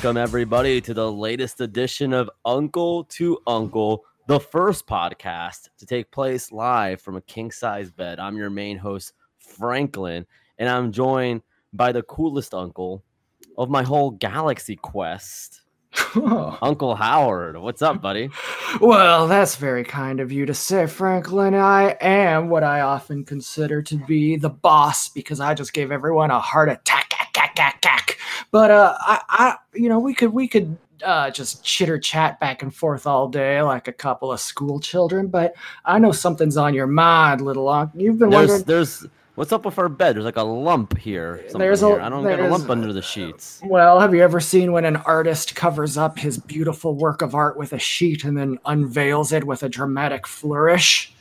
Welcome, everybody, to the latest edition of Uncle to Uncle, the first podcast to take place live from a king size bed. I'm your main host, Franklin, and I'm joined by the coolest uncle of my whole galaxy quest, Uncle Howard. What's up, buddy? well, that's very kind of you to say, Franklin. I am what I often consider to be the boss because I just gave everyone a heart attack. Ack, ack, ack, ack. But uh, I, I, you know, we could, we could uh, just chitter chat back and forth all day like a couple of school children. But I know something's on your mind, little uncle. You've been There's, wondering. there's, what's up with our bed? There's like a lump here. There's a- here. I don't get a lump under the sheets. Well, have you ever seen when an artist covers up his beautiful work of art with a sheet and then unveils it with a dramatic flourish?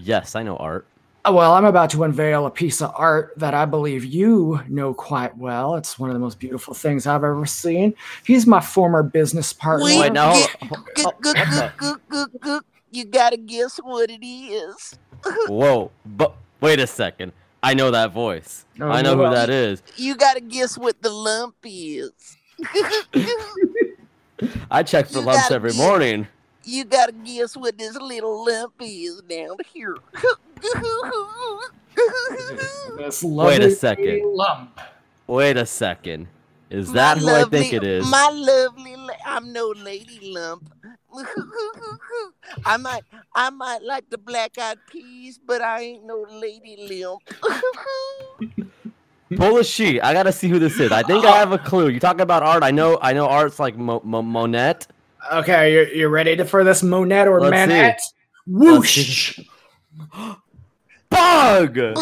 Yes, I know art. Uh, Well, I'm about to unveil a piece of art that I believe you know quite well. It's one of the most beautiful things I've ever seen. He's my former business partner. Wait, Wait, now, get- hold- Gook, hold- gook, what gook, gook, gook, gook. You gotta guess what it is. Whoa, but wait a second. I know that voice. Oh, I know who well. that is. You gotta guess what the lump is. I check for You lumps every get- morning. You gotta guess what this little lump is down here. This Wait a second. lump. Wait a second. Is My that who I think it is? My lovely, I'm no lady lump. I might, I might like the black eyed peas, but I ain't no lady lump. Pull a sheet. I gotta see who this is. I think I oh. have a clue. You talking about art? I know. I know art's like Mo- Mo- Monet. Okay, you're, you're ready to, for this Monet or Let's Manette? see. Whoosh! Bug.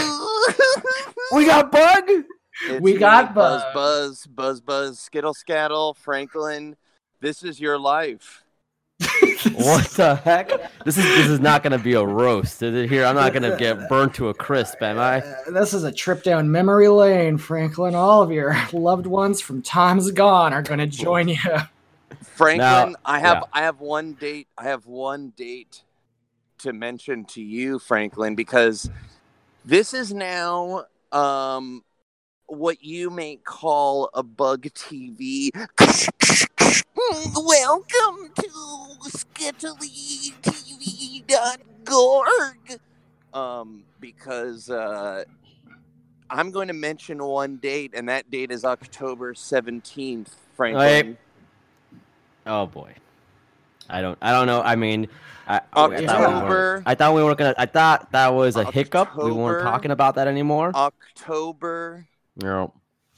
We got bug. It's We got buzz, Buzz. buzz, buzz, buzz, skittle, scattle, Franklin. This is your life. What the heck? This is this is not gonna be a roast. Is it here? I'm not gonna get burnt to a crisp, am I? Uh, this is a trip down memory lane, Franklin. All of your loved ones from times gone are going to join you. Franklin, Now- I have yeah. I have one date. I have one date to mention to you, Franklin, because this is now um what you may call a bug TV. Welcome to SkittlyTV.org. Um, because uh, I'm going to mention one date, and that date is October 17th, Franklin. Oh boy. I don't. I don't know. I mean, I, I thought we October. weren't- I thought we weren't gonna. I thought that was a hiccup. We weren't talking about that anymore. October No,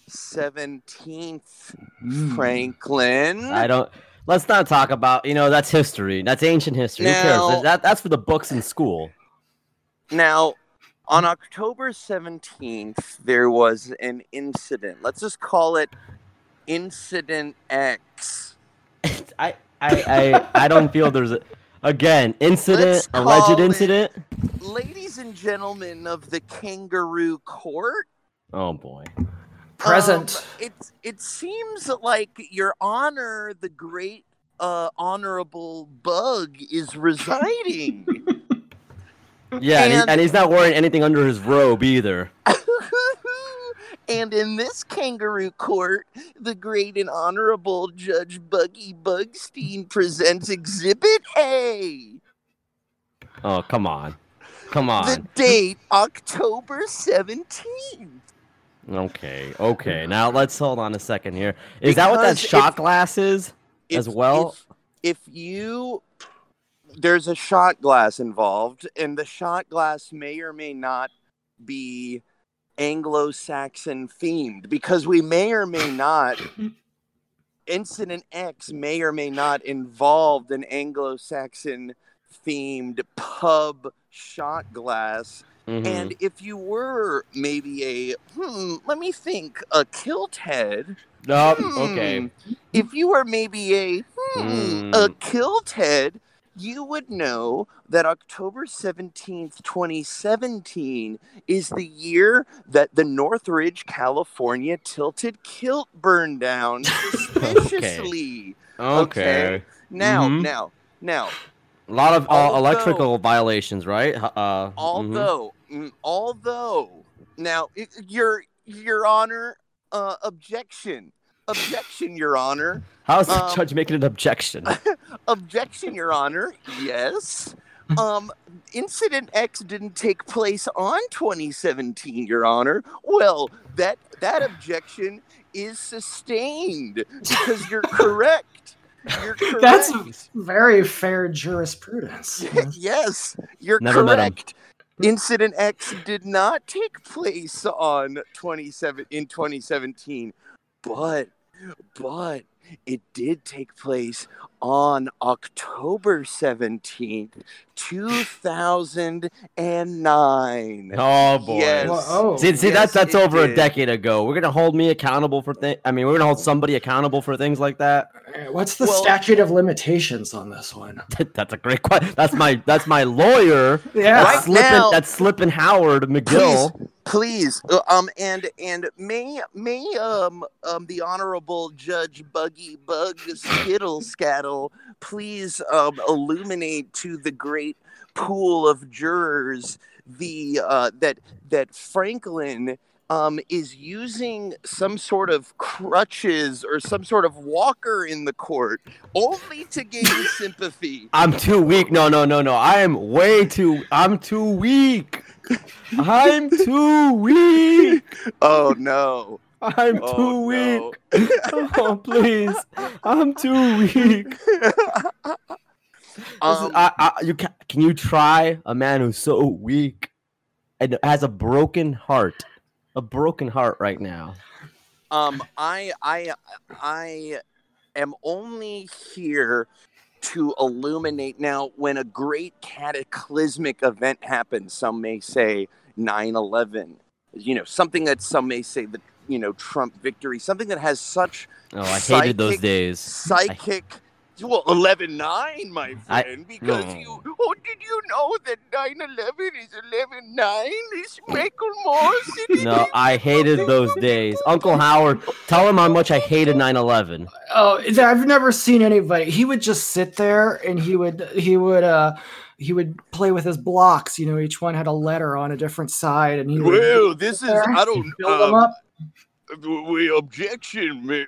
17th, Mm. Franklin. I don't. Let's not talk about. You know, that's history. That's ancient history. Who Now- cares? That that's for the books in school. Now, on October 17th, there was an incident. Let's just call it Incident X. I I I, I don't feel there's a. Again, incident, alleged incident. Ladies and gentlemen of the Kangaroo Court, Oh boy. Present. Um, it it seems like Your Honor, the great uh, honorable bug, is residing. Yeah, and, he, And- and he's not wearing anything under his robe either. and in this kangaroo court, the great and honorable Judge Buggy Bugstein presents Exhibit A. Oh come on, come on. The date, October 17th. Okay, okay. Now let's hold on a second here. Is that what that shot if- glass is? As well? If, if you. There's a shot glass involved, and the shot glass may or may not be Anglo Saxon themed because we may or may not. Incident X may or may not involve an Anglo Saxon themed pub shot glass. Mhm. And if you were maybe a, hmm, let me think, a kilt head, Nope. hmm, Okay. if you were maybe a, hmm, Hmm. a kilt head, you would know that October 17th, 2017 is the year that the Northridge, California tilted kilt burned down suspiciously. Okay. Okay. Now, Mhm. now, now, A lot of uh, Although- electrical violations, right? Uh, although, mm, although, now, i- your your honor, uh, objection, objection, your honor, how's the um, judge making an objection? objection, your honor, yes. Um, incident X didn't take place on 2017, your honor. Well, that that objection is sustained because you're correct. You're correct. That's very fair jurisprudence. yes, you're Never correct. Incident X did not take place on 27 in 2017, but but it did take place on October 17th, 2009. oh boy. Yes. Well, oh, See, see Yes, that's that's it over a decade ago. We're gonna hold me accountable for things. I mean, we're gonna hold somebody accountable for things like that. Uh, what's the Well- statute of limitations on this one? that's a great question. That's my that's my lawyer. Yeah. That's Right slipping. now- that's slipping Howard McGill. Please, uh, um, and and may may um um the honorable Judge Buggy Bug Skittle Scattle please um illuminate to the great pool of jurors the uh that that Franklin um is using some sort of crutches or some sort of walker in the court only to gain sympathy. I'm too weak. No, no, no, no. I am way too. I'm too weak. I'm too weak. Oh no. I'm too Oh, no. weak. Oh, please. I'm too weak. This is- Um, I, I, you can, can you try a man who's so weak and has a broken heart, a broken heart right now? Um, I, I, I am only here to illuminate. Now, when a great cataclysmic event happens, some may say 9/11. You know, something that some may say the you know Trump victory, something that has such Oh, I hated those days. psychic. Well, 11-9, my I- friend, because no. you. Oh, did you know that 9/11 is 11-9? Is Michael Moore's? No. I hated those days. Uncle Howard, tell him how much I hated 9/11. Oh, I've never seen anybody. He would just sit there and he would he would uh he would play with his blocks. You know, each one had a letter on a different side, and he would Well, this is there, I don't build them uh, up. We objection, mi-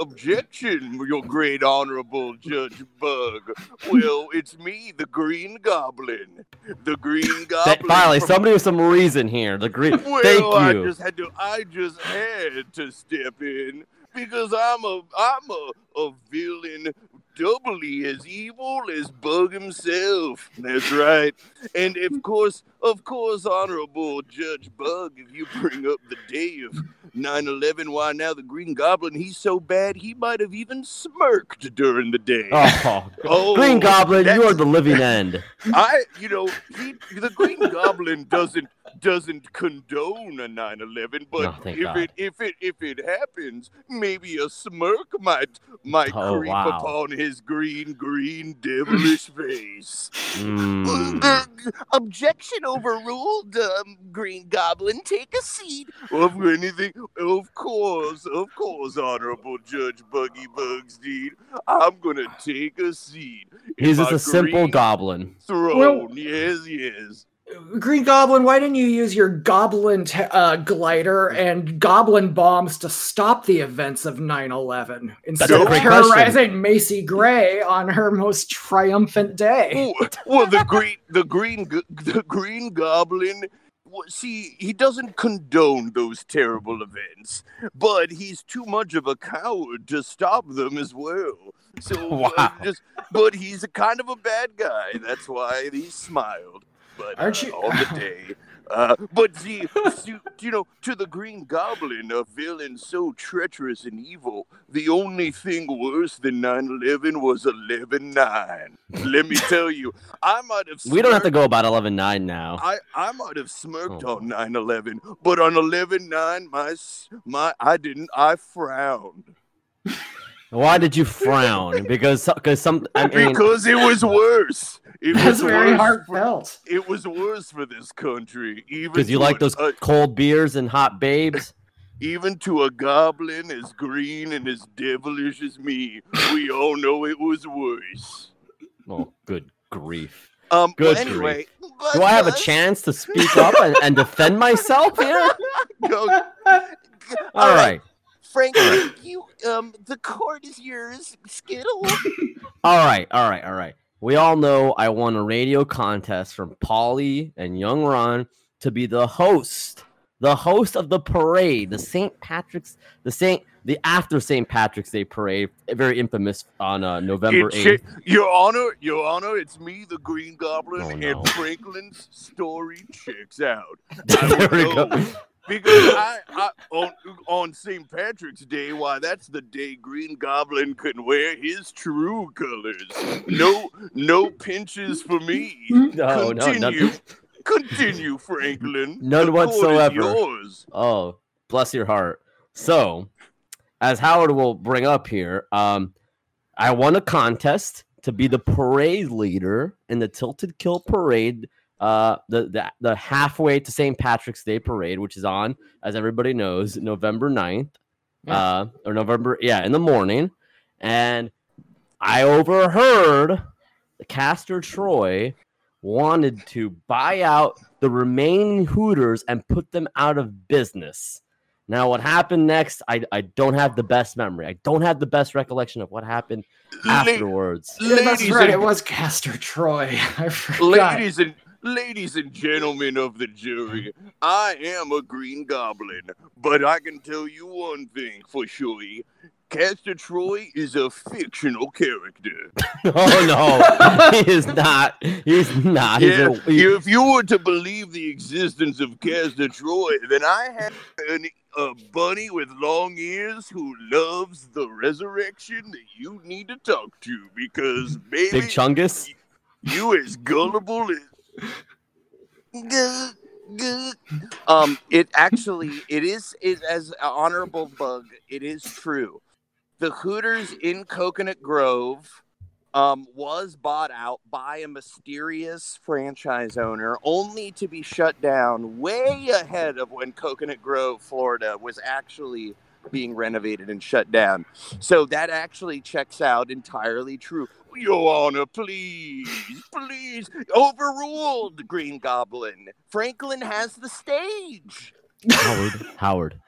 objection, your great honorable Judge Bug. Well, it's me, the Green Goblin, the Green Goblin. Finally, from- somebody with some reason here. The green. Well, Thank I just had to. I just had to step in because I'm a I'm a, a villain doubly as evil as Bug himself. That's right. And of course, of course, honorable Judge Bug, if you bring up the day of 9/11, why now the Green Goblin? He's so bad he might have even smirked during the day. Oh, Oh, Green Goblin, you are the living end. I, you know, he, the Green Goblin doesn't doesn't condone a 9/11, but No, if God. it if it if it happens, maybe a smirk might might Oh, creep wow. upon his green green devilish face. Mm. Objection overruled, um, Green Goblin. Take a seat. Of anything, of course, of course, Honorable Judge Buggy Bugstein. I'm gonna take a seat. He's just a simple goblin. Throne. Well- yes, yes. Green Goblin, why didn't you use your Goblin te- uh, glider and Goblin bombs to stop the events of 9/11 instead a of great terrorizing Macy Gray on her most triumphant day? Oh, well, the green, the green, the green goblin. Well, See, he doesn't condone those terrible events, but he's too much of a coward to stop them as well. So, uh, just, but he's a kind of a bad guy. That's why he smiled. But Aren't uh, you- on the day? Uh, but see, to, you know, to the Green Goblin, a villain so treacherous and evil, the only thing worse than 9/11 was 11/9. Let me tell you, I might have. We don't have to go about 11-9 now. I, I might have smirked Oh. on 9/11, but on 11/9, my my I didn't. I frowned. Why did you frown? Because because some I mean, Because it was worse. It That's was very worse for- heartfelt. It was worse for this country. Even because you like those a- cold beers and hot babes. even to a goblin as green and as devilish as me, we all know it was worse. Oh, good grief! Um. Good well, anyway, Do I have a chance to speak up and, and defend myself here? Go, All right, Frank. You um. The court is yours, Skittle. all right, all right, all right. We all know I won a radio contest from Polly and Young Ron to be the host, the host of the parade, the St. Patrick's, the Saint, the after St. Patrick's Day parade, very infamous on uh, November eighth. Your Honor, Your Honor, it's me, the Green Goblin, Oh, and. Franklin's story checks out. there we go. Because I, I on on St. Patrick's Day, why that's the day Green Goblin can wear his true colors. No, no pinches for me. No, no, continue, none, continue, Franklin. None The whatsoever. Oh, bless your heart. So, as Howard will bring up here, um, I won a contest to be the parade leader in the Tilted Kilt Parade, uh, the, the the halfway to St. Patrick's Day parade, which is on, as everybody knows, November 9th, Yeah. uh, or November, yeah, in the morning. And I overheard the Castor Troy wanted to buy out the remaining Hooters and put them out of business. Now, what happened next? I, I don't have the best memory. I don't have the best recollection of what happened La- afterwards. Yeah, that's right. and It was Castor Troy. I forgot. Ladies and ladies and gentlemen of the jury, I am a green goblin, but I can tell you one thing for sure. Castor Troy is a fictional character. oh no, he is not. He's not. He's Yeah, a, he- if you were to believe the existence of Castor Troy, then I have an, a bunny with long ears who loves the resurrection that you need to talk to because, baby, Big Chungus. you as gullible as. um it actually it is it as honorable bug it is true. The hooters in coconut grove um was bought out by a mysterious franchise owner only to be shut down way ahead of when coconut grove florida was actually being renovated and shut down. So that actually checks out entirely true your Honor, please, please. Overruled, Green Goblin. Franklin has the stage. Howard. Howard.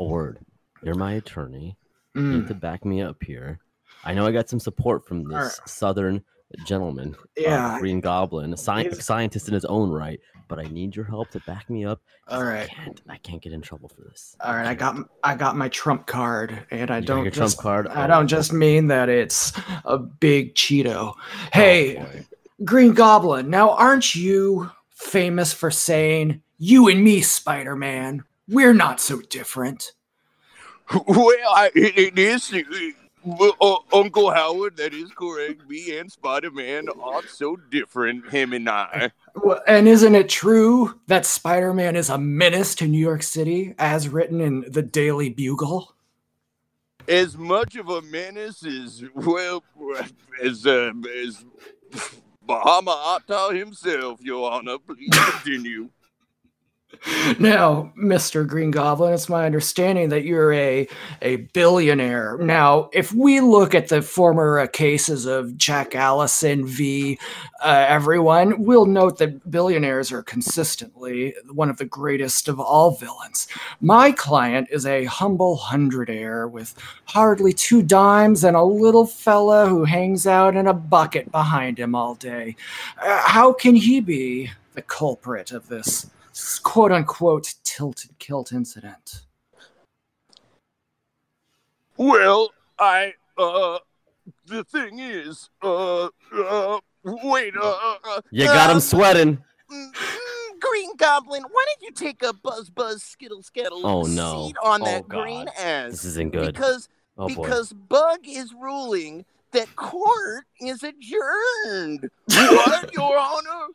A word. You're my attorney. You Mm, need to back me up here. I know I got some support from this Alright. southern gentleman, uh, yeah. Green Goblin, a sci- scientist in his own right. But I need your help to back me up. All right, I can't. I can't get in trouble for this. All right. I got I got my trump card, and I You don't your just trump card. I Oh, don't just mean that it's a big Cheeto. oh, Hey, boy. Green Goblin. Now, aren't you famous for saying you and me, Spider Man? We're not so different. Well, I, it, it is. Uh, uh, Uncle Howard, that is correct. Me and Spider Man are so different, him and I. Well, and isn't it true that Spider Man is a menace to New York City, as written in the Daily Bugle? As much of a menace as, well, as, uh, as Bahama Atta himself, Your Honor. Please continue. Now, Mr. Green Goblin, it's my understanding that you're a a billionaire. Now, if we look at the former uh, cases of Jack Allison v. Uh, everyone, we'll note that billionaires are consistently one of the greatest of all villains. My client is a humble hundredaire with hardly two dimes and a little fella who hangs out in a bucket behind him all day. Uh, how can he be the culprit of this? Quote unquote tilted kilt incident. Well, I, uh, the thing is, uh, uh, wait, uh, uh, You got him uh, sweating. mm, mm, Green Goblin, why don't you take a buzz buzz skittle skittle Oh, no. seat on Oh, that God. green This isn't good. Because Oh boy. because Bug is ruling that court is adjourned. what, Your Honor?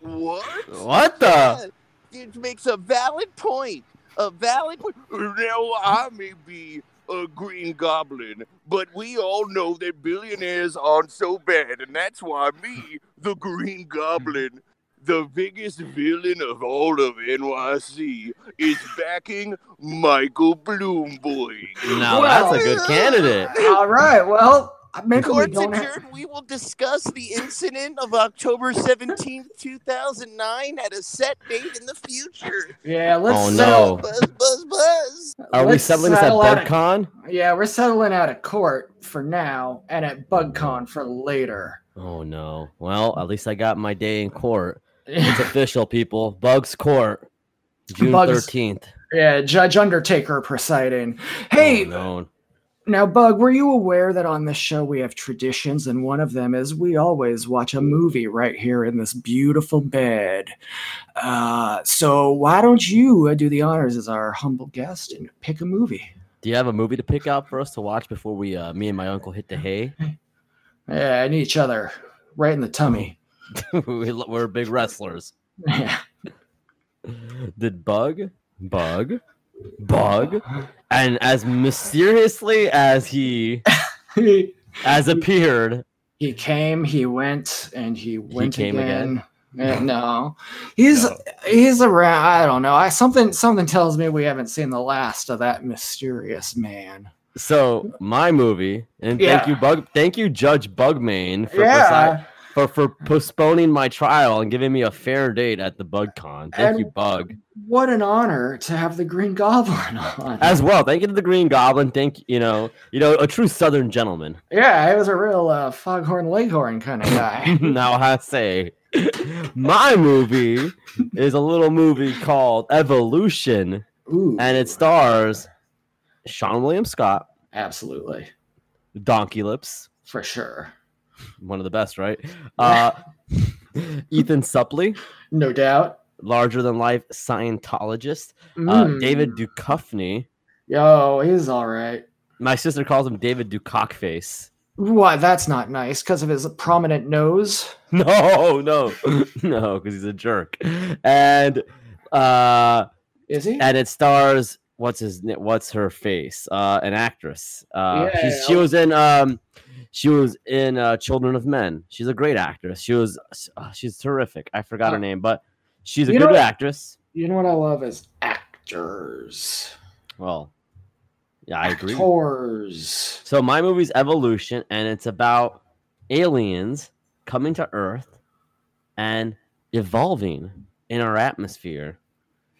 What? What the? Yeah, it makes a valid point. A valid point. Now I may be a Green Goblin, but we all know that billionaires aren't so bad, and that's why me, the Green Goblin, the biggest villain of all of NYC, is backing Michael Bloomberg. Now that's a good candidate. All right. Well, maybe we Court's don't have, adjourned. We will discuss the incident of October 17th, 2009 at a set date in the future. Yeah, let's Oh, settle- no. Buzz, buzz, buzz. Are we let's settling this at settle out of- BugCon? Yeah, we're settling out of court for now and at BugCon for later. Oh no. Well, at least I got my day in court. It's official, people. Bugs Court, June Bugs- thirteenth. yeah, Judge Undertaker presiding. Hey, oh, no. Now, Bug, were you aware that on this show we have traditions, and one of them is we always watch a movie right here in this beautiful bed. Uh, so why don't you uh, do the honors as our humble guest and pick a movie? Do you have a movie to pick out for us to watch before we, uh, me and my uncle, hit the hay? Yeah, I and each other right in the tummy. We're big wrestlers. Yeah. Did Bug, Bug, Bug, and as mysteriously as he he as appeared, he came, he went, and he went came again. Eh, no, he's No. he's around. I don't know. I something something tells me we haven't seen the last of that mysterious man. So my movie, and Yeah. thank you, Bug. Thank you, Judge Bugmain, for Yeah. For for postponing my trial and giving me a fair date at the BugCon. Thank And- you, Bug. What an honor to have the Green Goblin on. As well, thank you to the Green Goblin. Thank you know, you know, a true Southern gentleman. yeah, he was a real uh, foghorn leghorn kind of guy. now I say, my movie is a little movie called Evolution, Ooh, and it stars Seann William Scott, absolutely Donkey Lips, for sure, one of the best, right? Uh, Ethan Suplee, no doubt. larger than life Scientologist. Uh, Mm. David Duchovny. yo, he's all right. My sister calls him David Ducockface. Why? That's not nice because of his prominent nose. No, no, no, because he's a jerk. And uh, Is he? and it stars what's his what's her face? Uh, an actress. Uh, she's, she was in um, she was in uh, Children of Men. She's a great actress. She was uh, she's terrific. I forgot her name, but she's a you good actress. You know what I love is actors, Well, yeah, I agree. actors. So my movie's Evolution, and it's about aliens coming to Earth and evolving in our atmosphere.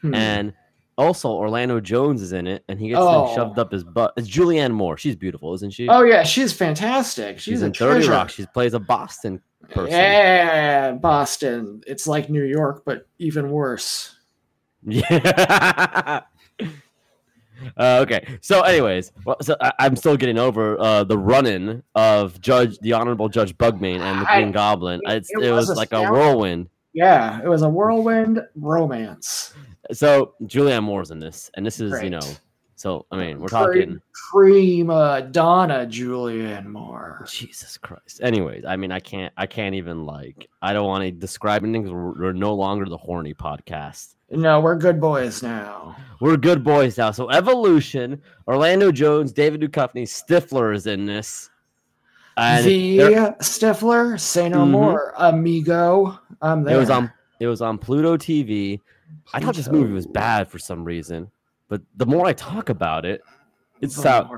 Hmm. And also Orlando Jones is in it, and he gets Oh. shoved up his butt. It's Julianne Moore. She's beautiful, isn't she? oh yeah, she's fantastic. She's, she's a in Thirty. Rock. She plays a Boston person. Yeah, Boston. It's like New York, but even worse. Yeah. Uh, okay. So, anyways, well, so I, I'm still getting over uh, the run-in of Judge, the Honorable Judge Bugman and the I- Green Goblin. it- It's, it it, was was like a whirlwind. Yeah, it was a whirlwind romance. So Julianne Moore's in this, and this is you know. So I mean, we're talking Prima Donna Julianne Moore. Jesus Christ. Anyways, I mean, I can't, I can't even like, I don't want to describe anything. We're, we're no longer the horny podcast. No, we're good boys now. We're good boys now. So Evolution, Orlando Jones, David Duchovny, Stifler is in this. And the Stifler, say no Mhm. more, amigo. I'm there. it was on, it was on Pluto TV. I thought this movie was bad for some reason, but the more I talk about it, it sounds,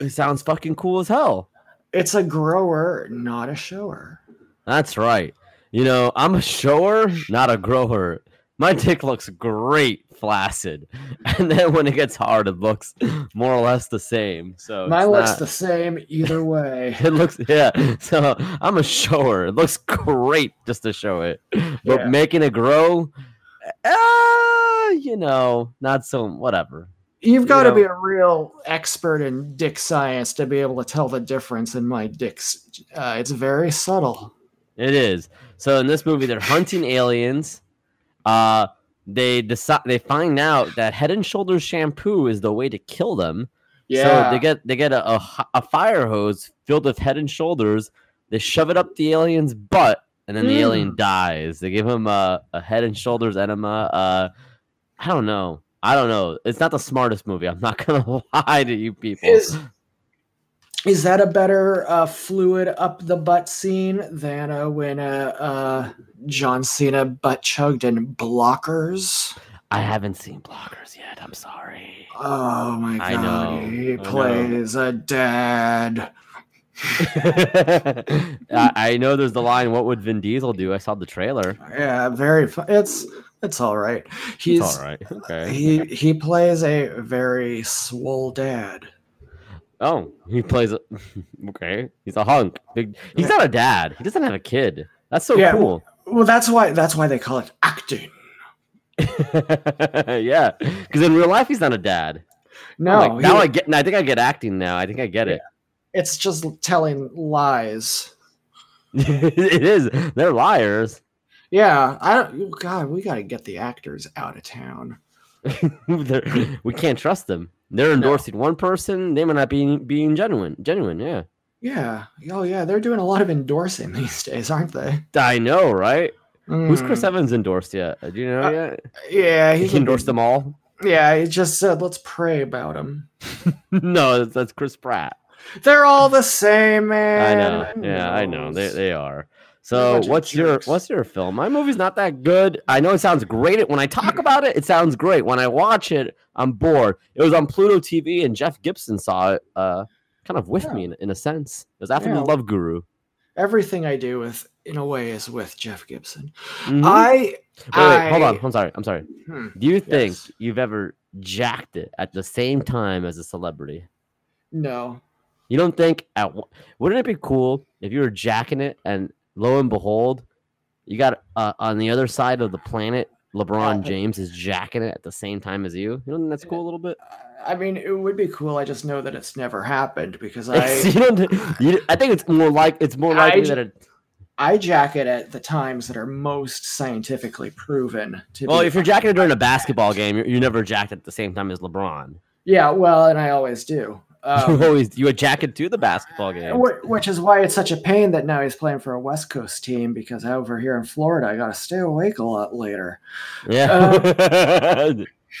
it sounds fucking cool as hell. It's a grower, not a shower. That's right. You know, I'm a shower, not a grower. My dick looks great, flaccid, and then when it gets hard, it looks more or less the same. So Mine looks not- the same either way. It looks yeah. So I'm a shower. It looks great just to show it, but Yeah. making it grow, uh, you know, not so. Whatever. You've got to know- be a real expert in dick science to be able to tell the difference in my dicks. Uh, it's very subtle. It is. So in this movie, they're hunting aliens. Uh, they decide they find out that Head and Shoulders shampoo is the way to kill them. Yeah. So they get they get a, a, a fire hose filled with Head and Shoulders. They shove it up the alien's butt, and then the alien Mm. dies. They give him a, a Head and Shoulders enema. Uh, I don't know. I don't know. It's not the smartest movie. I'm not gonna lie to you people. Is is that a better uh, fluid up the butt scene than uh, when uh, uh, John Cena butt chugged in blockers? I haven't seen Blockers yet. I'm sorry. Oh my god, he plays a dad. I, I know there's the line. What would Vin Diesel do? I saw the trailer. Yeah, very fun. It's it's all right. He's It's all right. Okay. he he plays a very swole dad. Oh, he plays. A, okay, he's a hunk. Big. He's not a dad. He doesn't have a kid. That's so Yeah, cool. Well, that's why that's why they call it acting. yeah, because in real life he's not a dad. No, Like, now he- I get. I think I get acting now. I think I get it. It's just telling lies. it is. They're liars. Yeah, I don't. God, we got to get the actors out of town. We can't trust them. They're endorsing one person. They might not be being genuine. Genuine, yeah. Yeah. Oh, yeah. They're doing a lot of endorsing these days, aren't they? I know, right? Who's Chris Mm, Evans endorsed yet? Do you know Uh, yet? Yeah, He he's endorsed them all. Yeah, he just said, "Let's pray about him." no, that's Chris Pratt. They're all the same, man. I know. Yeah, I know. They they are. So what's your what's your film? My movie's not that good. I know it sounds great when I talk about it. It sounds great. When I watch it, I'm bored. It was on Pluto TV, and Jeff Gibson saw it. Uh, kind of with Yeah. me in, in a sense. It was after Yeah. the Love Guru. Everything I do with, in a way, is with Jeff Gibson. Mhm. I wait, wait, hold on. I- I'm sorry. I'm sorry. Hmm, Do you think Yes. you've ever jacked it at the same time as a celebrity? no. You don't think at wouldn't it be cool if you were jacking it and lo and behold, you got uh, on the other side of the planet, LeBron Uh, James is jacking it at the same time as you. You don't think that's cool a little bit? I mean, it would be cool. I just know that it's never happened because I you don't, you, I think it's more like it's more I likely j- that it. I jack it at the times that are most scientifically proven to Well, if you're jacking it during a basketball game, you're, you never jacked at the same time as LeBron. yeah, well, and I always do. you Um, always you would jack it to the basketball game. which is why it's such a pain that now he's playing for a West Coast team because over here in Florida, I got to stay awake a lot later. Yeah.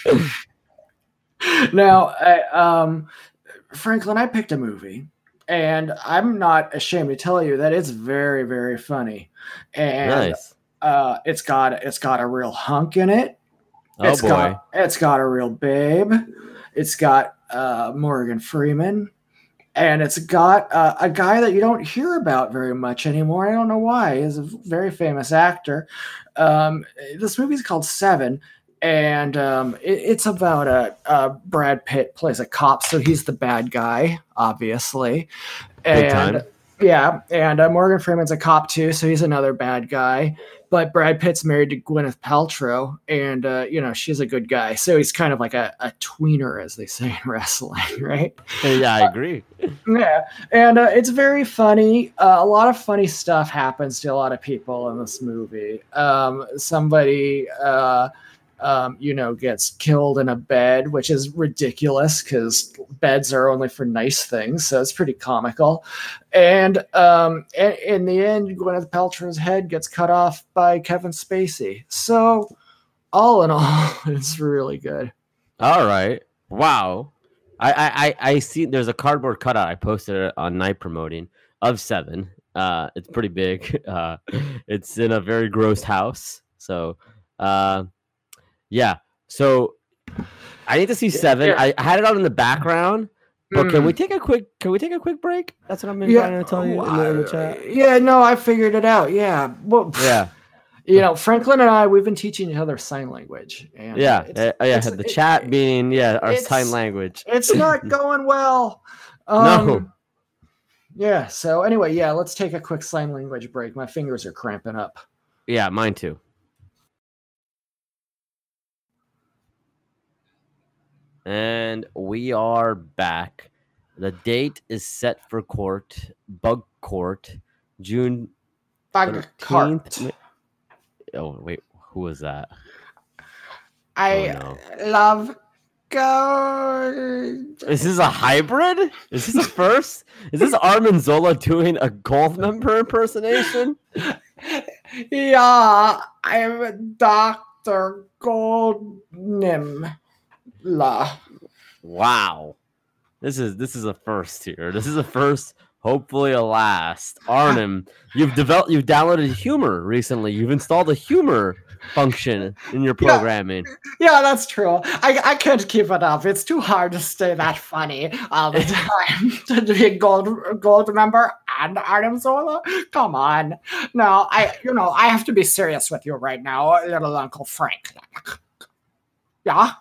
now, I, um, Franklin, I picked a movie, and I'm not ashamed to tell you that it's very, very funny, and nice. uh, it's got it's got a real hunk in it. Oh It's boy. got it's got a real babe. It's got uh, Morgan Freeman, and it's got uh, a guy that you don't hear about very much anymore. I don't know why. He's a very famous actor. Um, this movie's called Seven, and um, it- it's about a, uh Brad Pitt plays a cop, so he's the bad guy, obviously, and. Yeah, and uh, Morgan Freeman's a cop too, so he's another bad guy but Brad Pitt's married to Gwyneth Paltrow, and uh, you know she's a good guy. So he's kind of like a, a tweener, as they say in wrestling, right? yeah, I agree. Yeah, and uh, it's very funny. Uh, a lot of funny stuff happens to a lot of people in this movie. Um, somebody, uh, um, you know, gets killed in a bed, which is ridiculous because beds are only for nice things. So it's pretty comical. And um, in the end, Gwyneth Paltrow's head gets cut off by Kevin Spacey. So all in all, it's really good. All right. Wow. I, I, I I see there's a cardboard cutout. I posted it on night promoting of seven. Uh it's pretty big. Uh it's in a very gross house. So uh yeah. So I need to see seven. yeah. I, I had it on in the background. But can Mm. we take a quick can we take a quick break? That's what I'm been Yeah, trying to tell you in the, in the chat. Yeah, no, I figured it out. Yeah, well, Yeah. you know, Franklin and I, we've been teaching each other sign language. And uh, Yeah. it's, uh, yeah. it's- the it- chat being yeah, our sign language. it's not going well. No. Um, Yeah. So anyway, yeah, let's take a quick sign language break. My fingers are cramping up. Yeah, mine too. And we are back. The date is set for court, bug court, June Bug cart. Oh, wait, who was that? I Oh, love gold. Is this a hybrid? Is this a first? Is this Arnim Zola doing a gold member impersonation? Yeah, I'm Doctor Goldnim. La. Wow. This is this is a first here. This is a first, hopefully a last. Arnim, you've developed you've downloaded humor recently. You've installed a humor function in your programming. Yeah, that's true. I, I can't keep it up. It's too hard to stay that funny all the time. to be a gold gold member and Artem Zola? Come on. No, I you know, I have to be serious with you right now, little Uncle Frank. Yeah?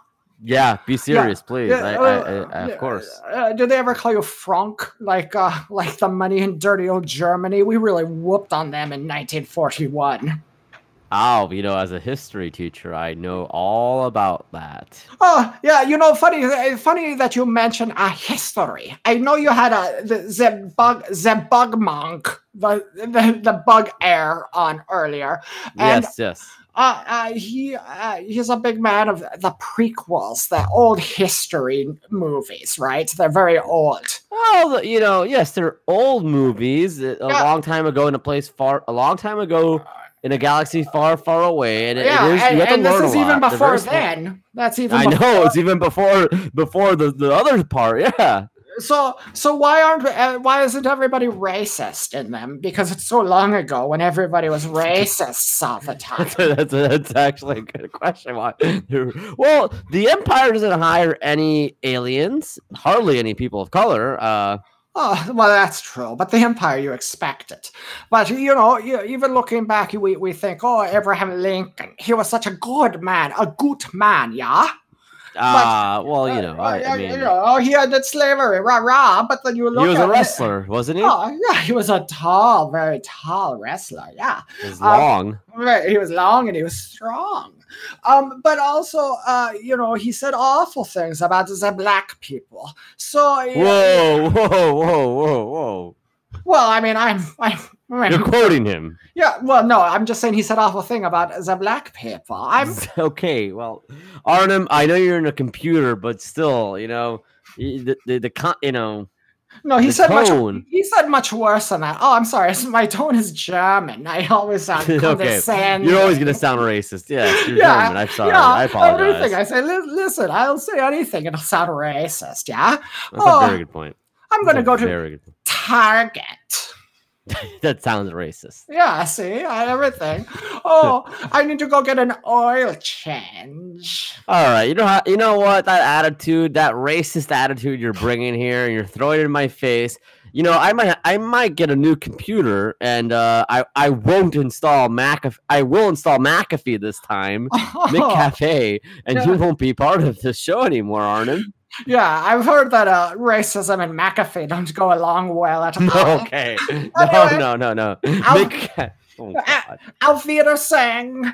Yeah, be serious, please. Yeah, I, I, uh, I, of course. Uh, do they ever call you Frank? Like uh like the money in dirty old Germany? We really whooped on them in 1941. Oh, you know, as a history teacher, I know all about that. Oh, yeah, you know, funny, uh, funny that you mention a history. I know you had a the, the bug, the bug monk, the, the the bug air on earlier, and yes, yes. Uh, uh, he uh, he's a big man of the prequels, the old history movies, right? They're very old. Well, you know, yes, they're old movies uh, a Yeah. long time ago in a place far, a long time ago in a galaxy far, far away, and it- yeah, is, and, you have to and this is even. Before then. That's even. I know before- it's even before before the the other part. Yeah, So so why aren't uh, why isn't everybody racist in them? Because it's so long ago when everybody was racists all the time. that's, that's, that's actually a good question. Why? Well, the Empire doesn't hire any aliens, hardly any people of color. Uh, Oh, well, that's true. But the Empire, you expect it. But, you know, you, even looking back, we, we think, oh, Abraham Lincoln, he was such a good man, a good man, yeah? Uh, well, you know, Uh, I, uh, I mean, you know, he ended slavery, rah, rah. But then you look he was a it- wrestler, wasn't he? Oh, yeah, he was a tall, very tall wrestler, yeah. He was um, long. Right, he was long and he was strong. Um, but also, uh, you know, he said awful things about the black people. So, Whoa, whoa, whoa, whoa, whoa! well, I mean, I'm, I'm, I'm You're quoting him. yeah, well, no, I'm just saying he said awful thing about the black people. I'm, okay. Well, Arnim, I know you're in a computer, but still, you know, the the, the you know, no, he said tone. much, he said much worse than that. Oh, I'm sorry, my tone is German. I always sound okay, you're always gonna sound racist. Yes, you're Yeah, German. I'm sorry. yeah, I apologize. Everything I say, listen, I'll say anything, and it'll sound racist, yeah? That's Oh, a very good point. I'm gonna a go to very good. Point. Target. that sounds racist. Yeah, see, I, everything. Oh, I need to go get an oil change. All right, you know how you know what that attitude, that racist attitude you're bringing here, and you're throwing it in my face. You know, I might, I might get a new computer, and uh, I, I won't install McAfee. I will install McAfee this time, McCafe, and you won't be part of the show anymore, Arnon. Yeah, I've heard that uh, racism and McAfee don't go along well at all. okay, no, Anyway, no, no, no. I'll- Mc- oh, Ah. God. Auf Wiedersehen.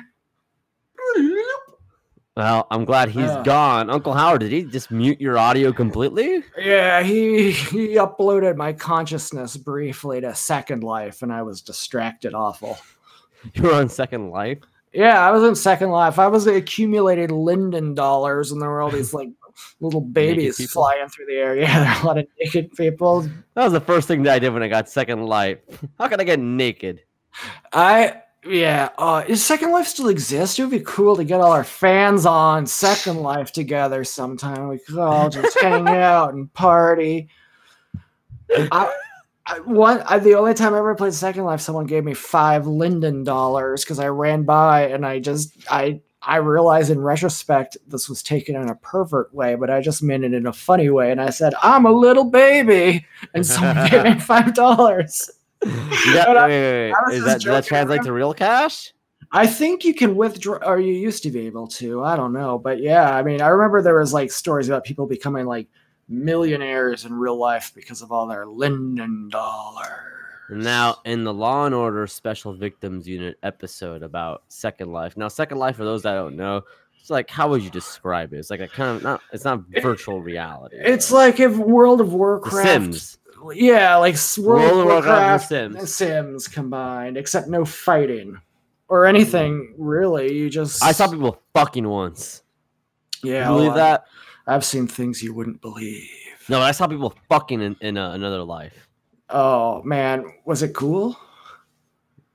Well, I'm glad he's Ugh. gone. Uncle Howard, did he just mute your audio completely? Yeah, he he uploaded my consciousness briefly to Second Life, and I was distracted awful. You were on Second Life. Yeah, I was in Second Life. I was accumulating Linden dollars, and there were all these like little babies flying through the air. Yeah, there are a lot of naked people. That was the first thing that I did when I got Second Life. How can I get naked? I yeah. Uh, is Second Life still exist? It would be cool to get all our fans on Second Life together sometime. We could all just hang out and party. I, I, one, I, the only time I ever played Second Life, someone gave me five Linden dollars because I ran by and I just I I realized in retrospect this was taken in a pervert way, but I just meant it in a funny way, and I said I'm a little baby, and someone gave me five dollars. You got- But I- wait, wait, wait. Is that, does that translate around. to real cash? I think you can withdraw, or you used to be able to. I don't know, but yeah, I mean, I remember there was like stories about people becoming like millionaires in real life because of all their Linden dollars. Now, in the Law and Order Special Victims Unit episode about Second Life. Now, Second Life, for those that don't know, it's like how would you describe it? It's like a kind of not. It's not virtual reality. It's though. like if World of The Warcraft, Sims. yeah, like World, World of Warcraft Warcraft, and Sims. Sims combined, except no fighting or anything really. You just I saw people fucking once. yeah, you believe well, that? I've seen things you wouldn't believe. No, I saw people fucking in, in uh, another life. Oh man, was it cool?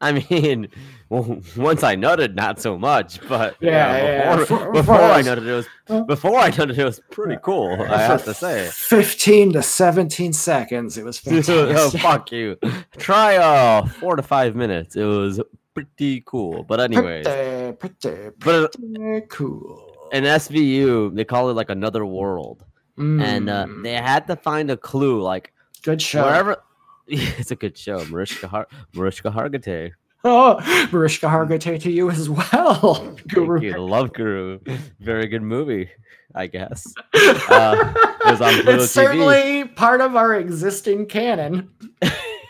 I mean, well, once I nutted, not so much, but you Yeah, know, yeah, before, for- before for I nutted, it was Uh, before I nutted, it was pretty cool. I have to say. 15 to 17 seconds. It was oh, fuck you. Try uh four to five minutes. It was pretty cool. But anyways, pretty, pretty, but pretty cool. in SVU, they call it like another world, and uh, Mm, they had to find a clue, like good show. wherever. it's a good show, Mariska Har- Mariska Hargitay. Oh, Mariska Hargitay to you as well. Thank Guru. you. Love Guru. Very good movie, I guess. Uh, it was on Pluto TV. it's certainly part of our existing canon.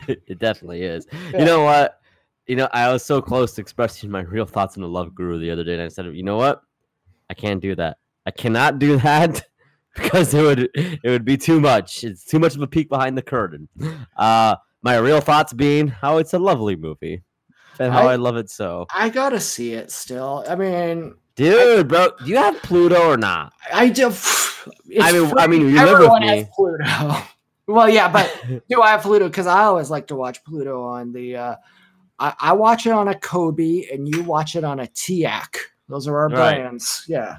it definitely is. Yeah. You know what? You know, I was so close to expressing my real thoughts on the Love Guru the other day, and I said, you know what? I can't do that. I cannot do that because it would it would be too much. It's too much of a peek behind the curtain. Uh, my real thoughts being how it's a lovely movie and how I, I- love it so. I gotta see it still. I mean, Dude, bro, do you have Pluto or not? I do. I mean- I mean, you live with me. has Pluto. Well, yeah, but do I have Pluto? Because I always like to watch Pluto on the. Uh, I, I watch it on a Coby, and you watch it on a TIAC. Those are our Right. brands. Yeah.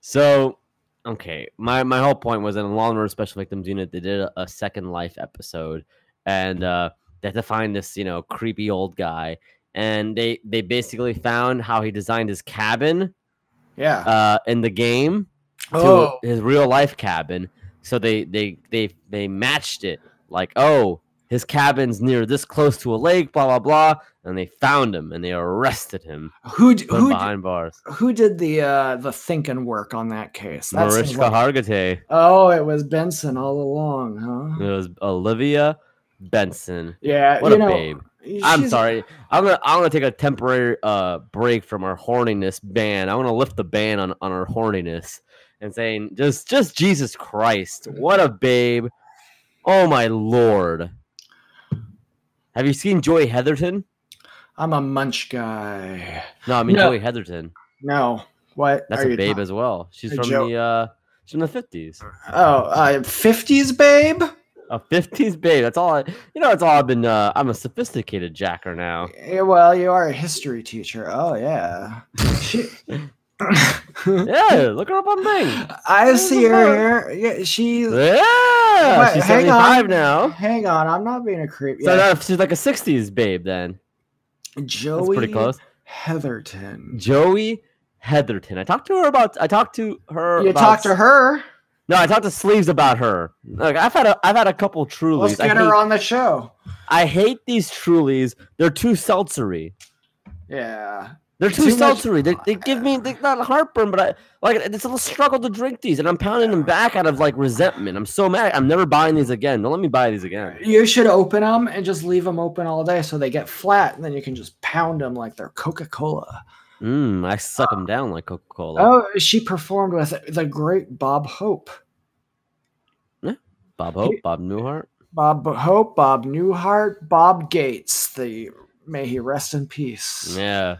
So, okay, my my whole point was in the Law and Order Special Victims Unit, they did a, a Second Life episode, and uh, they had to find this, you know, creepy old guy, and they they basically found how he designed his cabin Yeah. uh, in the game to oh, his real life cabin. So they they they they matched it like, oh, his cabin's near this close to a lake, blah blah blah, and they found him and they arrested him, who d- who d- behind bars. who did the uh the thinking work on that case? That Mariska like- Hargitay. oh, it was Benson all along, huh? It was Olivia Benson. Yeah. What you a know, babe. I'm sorry. I'm gonna I'm gonna take a temporary uh break from our horniness ban. I'm gonna lift the ban on, on our horniness and saying just just Jesus Christ, what a babe. Oh my lord. Have you seen Joy Heatherton? I'm a munch guy. No, I mean No. Joey Heatherton. No. What? That's are a you babe ta- as well. She's Hey, from Joe- the uh she's from the fifties. Oh, uh, 50s babe? A fifties babe. That's all I you know, it's all I've been uh I'm a sophisticated jacker now. Yeah, well, you are a history teacher. Oh, yeah. She- Yeah, look her up on Bing. I see her here. Yeah, she's. Yeah, Wait, she's hang 75 on. now. Hang on, I'm not being a creep. So Yeah, she's like a 60s babe then. Joey That's pretty close. Heatherton. Joey Heatherton. I talked to her about I talked to her You about, talked to her. No, I talked to Sleeves about her. Like I've had a I've had a couple Trulies. Let's I get hate, her on the show. I hate these Trulies. They're too seltzery. Yeah. They're too, Too much- seltzery. They, they give me they, not heartburn, but I like it's a little struggle to drink these, and I'm pounding them back out of like resentment. I'm so mad. I'm never buying these again. Don't let me buy these again. You should open them and just leave them open all day so they get flat, and then you can just pound them like they're Coca Cola. Mmm, I suck them down like Coca Cola. Oh, she performed with the great Bob Hope. Yeah. Bob Hope, Bob Newhart. Bob Hope, Bob Newhart, Bob Gates. The may he rest in peace. Yeah.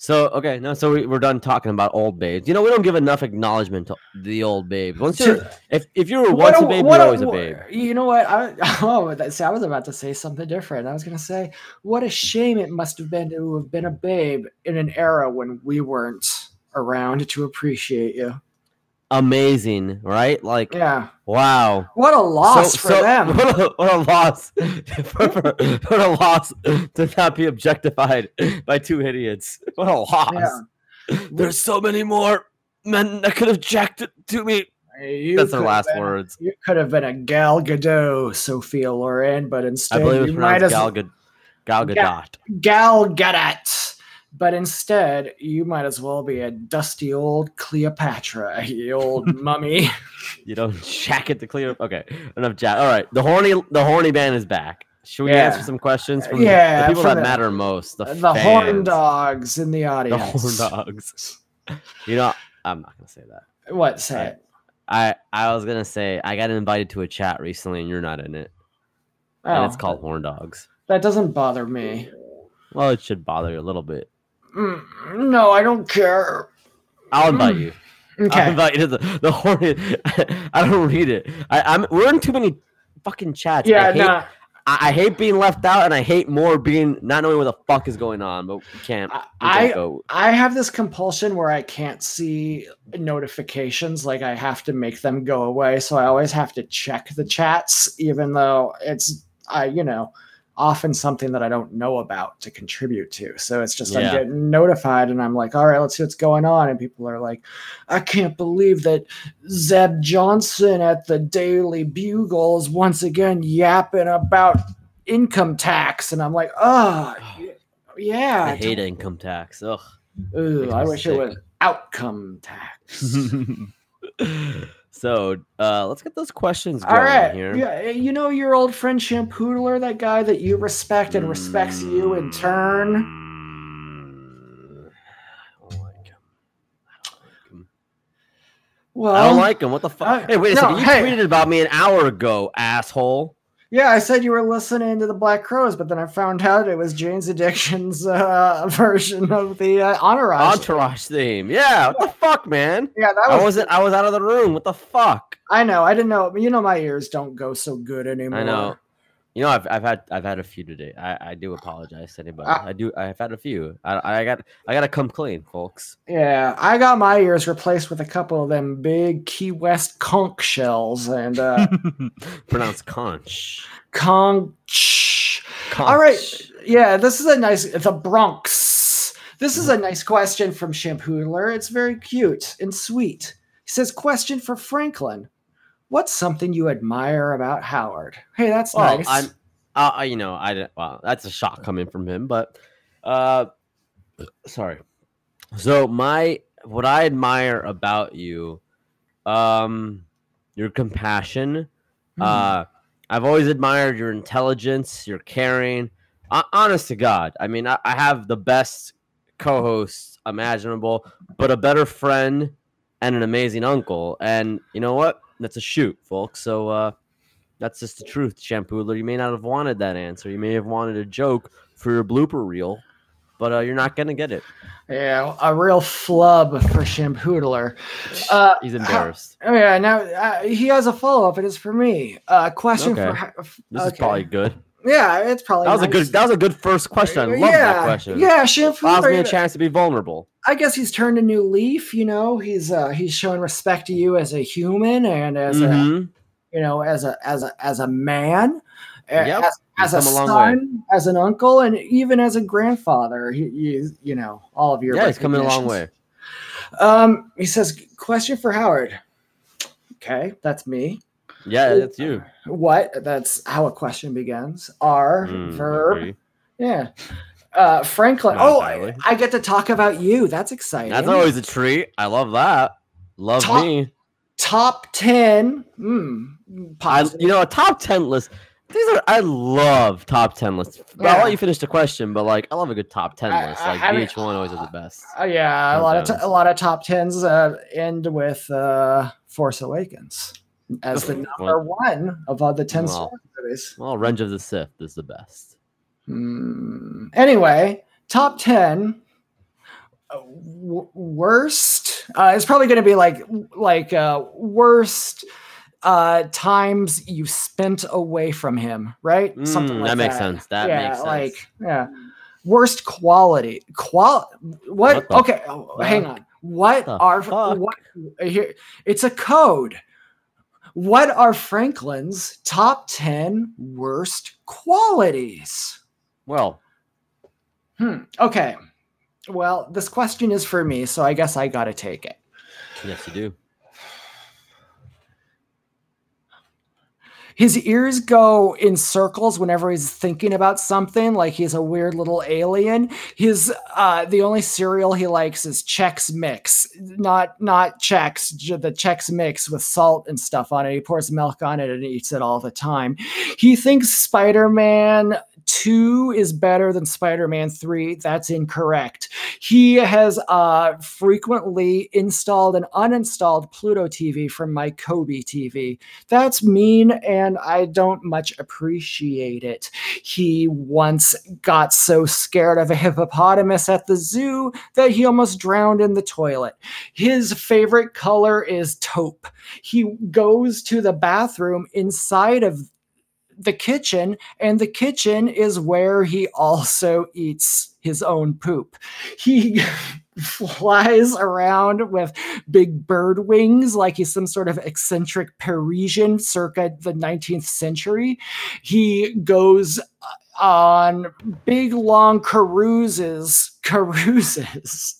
So okay, no, so we, we're done talking about old babes. You know, we don't give enough acknowledgement to the old babes. Once you're, if if you were once a, babe, you're always a what- babe. You know what? I, oh, see, I was about to say something different. I was going to say, what a shame it must have been to have been a babe in an era when we weren't around to appreciate you. Amazing, right? Like, Yeah. wow. What a loss So- for so- them. What a, what a loss! for, for- what a loss to not be objectified by two idiots. What a loss! Yeah. There's so many more men that could have jacked to me. You That's their last been- words. You could have been a Gal Gadot, Sophia Loren, but I instead believe it's you might as Gal, Gal Gadot. Gal Gadot. But instead, you might as well be a dusty old Cleopatra, you old mummy. You don't jack it to clear. Okay, enough jack. All right, the horny the horny band is back. Should we Yeah. answer some questions from the- Yeah, the people that the- matter most? The, The, horn dogs in the audience The horn dogs. You know, I'm not gonna say that. What say it? I I was gonna say I got invited to a chat recently, and you're not in it, and it's Oh, called horn dogs. That doesn't bother me. Well, it should bother you a little bit. Mm, no, I don't care. I'll invite Mm. you. I'll invite you to the the horny. I don't read it. I, I'm we're in too many fucking chats. I Yeah, hate, nah. I, I hate being left out, and I hate more being not knowing what the fuck is going on. But we can't. We I- can't go. I have this compulsion where I can't see notifications. Like I have to make them go away. So I always have to check the chats, even though it's I, you know, often something that I don't know about to contribute to. So it's just Yeah. I'm getting notified and I'm like, all right, let's see what's going on. And people are like, I can't believe that Zeb Johnson at the Daily Bugle is once again yapping about income tax. And I'm like, oh, yeah. I hate income tax. Ugh. Ooh, I wish it was outcome tax. so uh, let's get those questions going All right. here. Yeah, you know your old friend Shampoodler, that guy that you respect and respects you in turn. Mm, I don't like him. I don't like him. Well, I don't like him. What the fuck? uh, hey, wait a no, second. You hey. tweeted about me an hour ago, asshole. Yeah, I said you were listening to the Black Crowes, but then I found out it was Jane's Addiction's uh, version of the uh, Entourage. Entourage theme. Yeah. What the fuck, man? yeah, that I was. wasn't. I was out of the room. What the fuck? I know. I didn't know. You know, my ears don't go so good anymore. I know. You know, I've, I've had I've had a few today. I, I do apologize to anybody. Ah. I do. I've had a few. I, I got I got to come clean, folks. Yeah, I got my ears replaced with a couple of them big Key West conch shells and uh, Pronounced conch. conch. conch. All right. Yeah, this is a nice the Bronx. This is a nice question from Shampoodler. It's very cute and sweet. He says, question for Franklin. What's something you admire about Howard? Hey, that's Well, nice. I'm. Uh, I- you know, I didn't. Well, that's a shock coming from him, but uh, sorry. So my what I admire about you, um, your compassion. Hmm. Uh, I've always admired your intelligence, your caring. Uh, honest to God, I mean, I, I have the best co-hosts imaginable, but a better friend and an amazing uncle. And you know what? That's a shoot, folks. So uh, that's just the truth, Shampoodler. You may not have wanted that answer. You may have wanted a joke for your blooper reel, but uh, you're not gonna get it. yeah, a real flub for Shampoodler. Uh, He's embarrassed. Oh yeah, now uh, he has a follow up. It is for me. Uh, question Okay. for This is probably good. Yeah, it's probably That was a good. That was a good first question. I love yeah, that question. Yeah, Allows me a chance to be vulnerable. I guess he's turned a new leaf. You know, he's uh, he's showing respect to you as a human and as a Mhm. you know as a as a as a man, Yep, as, as a a long way. son, as an uncle, and even as a grandfather. He, you you know all of your Yeah, he's coming a long way. Um, he says, question for Howard. Okay, that's me. Yeah, that's you. What? That's how a question begins. R Mm, verb. Yeah. Uh, Franklin. Not oh. I, I get to talk about you. That's exciting. That's always a treat. I love that. Love Top- me. top ten. Mm, I, you know, a top ten list. These are I love top ten lists. But I'll Yeah. let you finish the question, but like I love a good top ten I- list. Like I mean, VH1 always has the best. Uh, yeah, a lot of t- a lot of top tens uh, end with uh, Force Awakens as the number one of all the ten Well. Star Wars movies. Well, Revenge of the Sith is the best. Hmm. Anyway, top 10 uh, w- worst uh, it's probably going to be like like uh, worst uh times you spent away from him right Mm, Something like that That makes sense. That yeah makes sense. like yeah worst quality qual what, What okay oh, hang on what the are fuck? what here it's a code what are franklin's top 10 worst qualities Well, Hmm. Okay. Well, this question is for me, so I guess I got to take it. yes, you do. His ears go in circles whenever he's thinking about something, like he's a weird little alien. His uh, the only cereal he likes is Chex Mix, not not Chex, the Chex Mix with salt and stuff on it. He pours milk on it and eats it all the time. He thinks Spider Man. 2 is better than Spider-Man 3. That's incorrect. He has uh, frequently installed and uninstalled Pluto TV from my Coby TV. That's mean, and I don't much appreciate it. He once got so scared of a hippopotamus at the zoo that he almost drowned in the toilet. His favorite color is taupe. He goes to the bathroom inside of the kitchen, and the kitchen is where he also eats his own poop. He flies around with big bird wings like he's some sort of eccentric Parisian circa the 19th century. He goes uh, on big long caruses, caruses.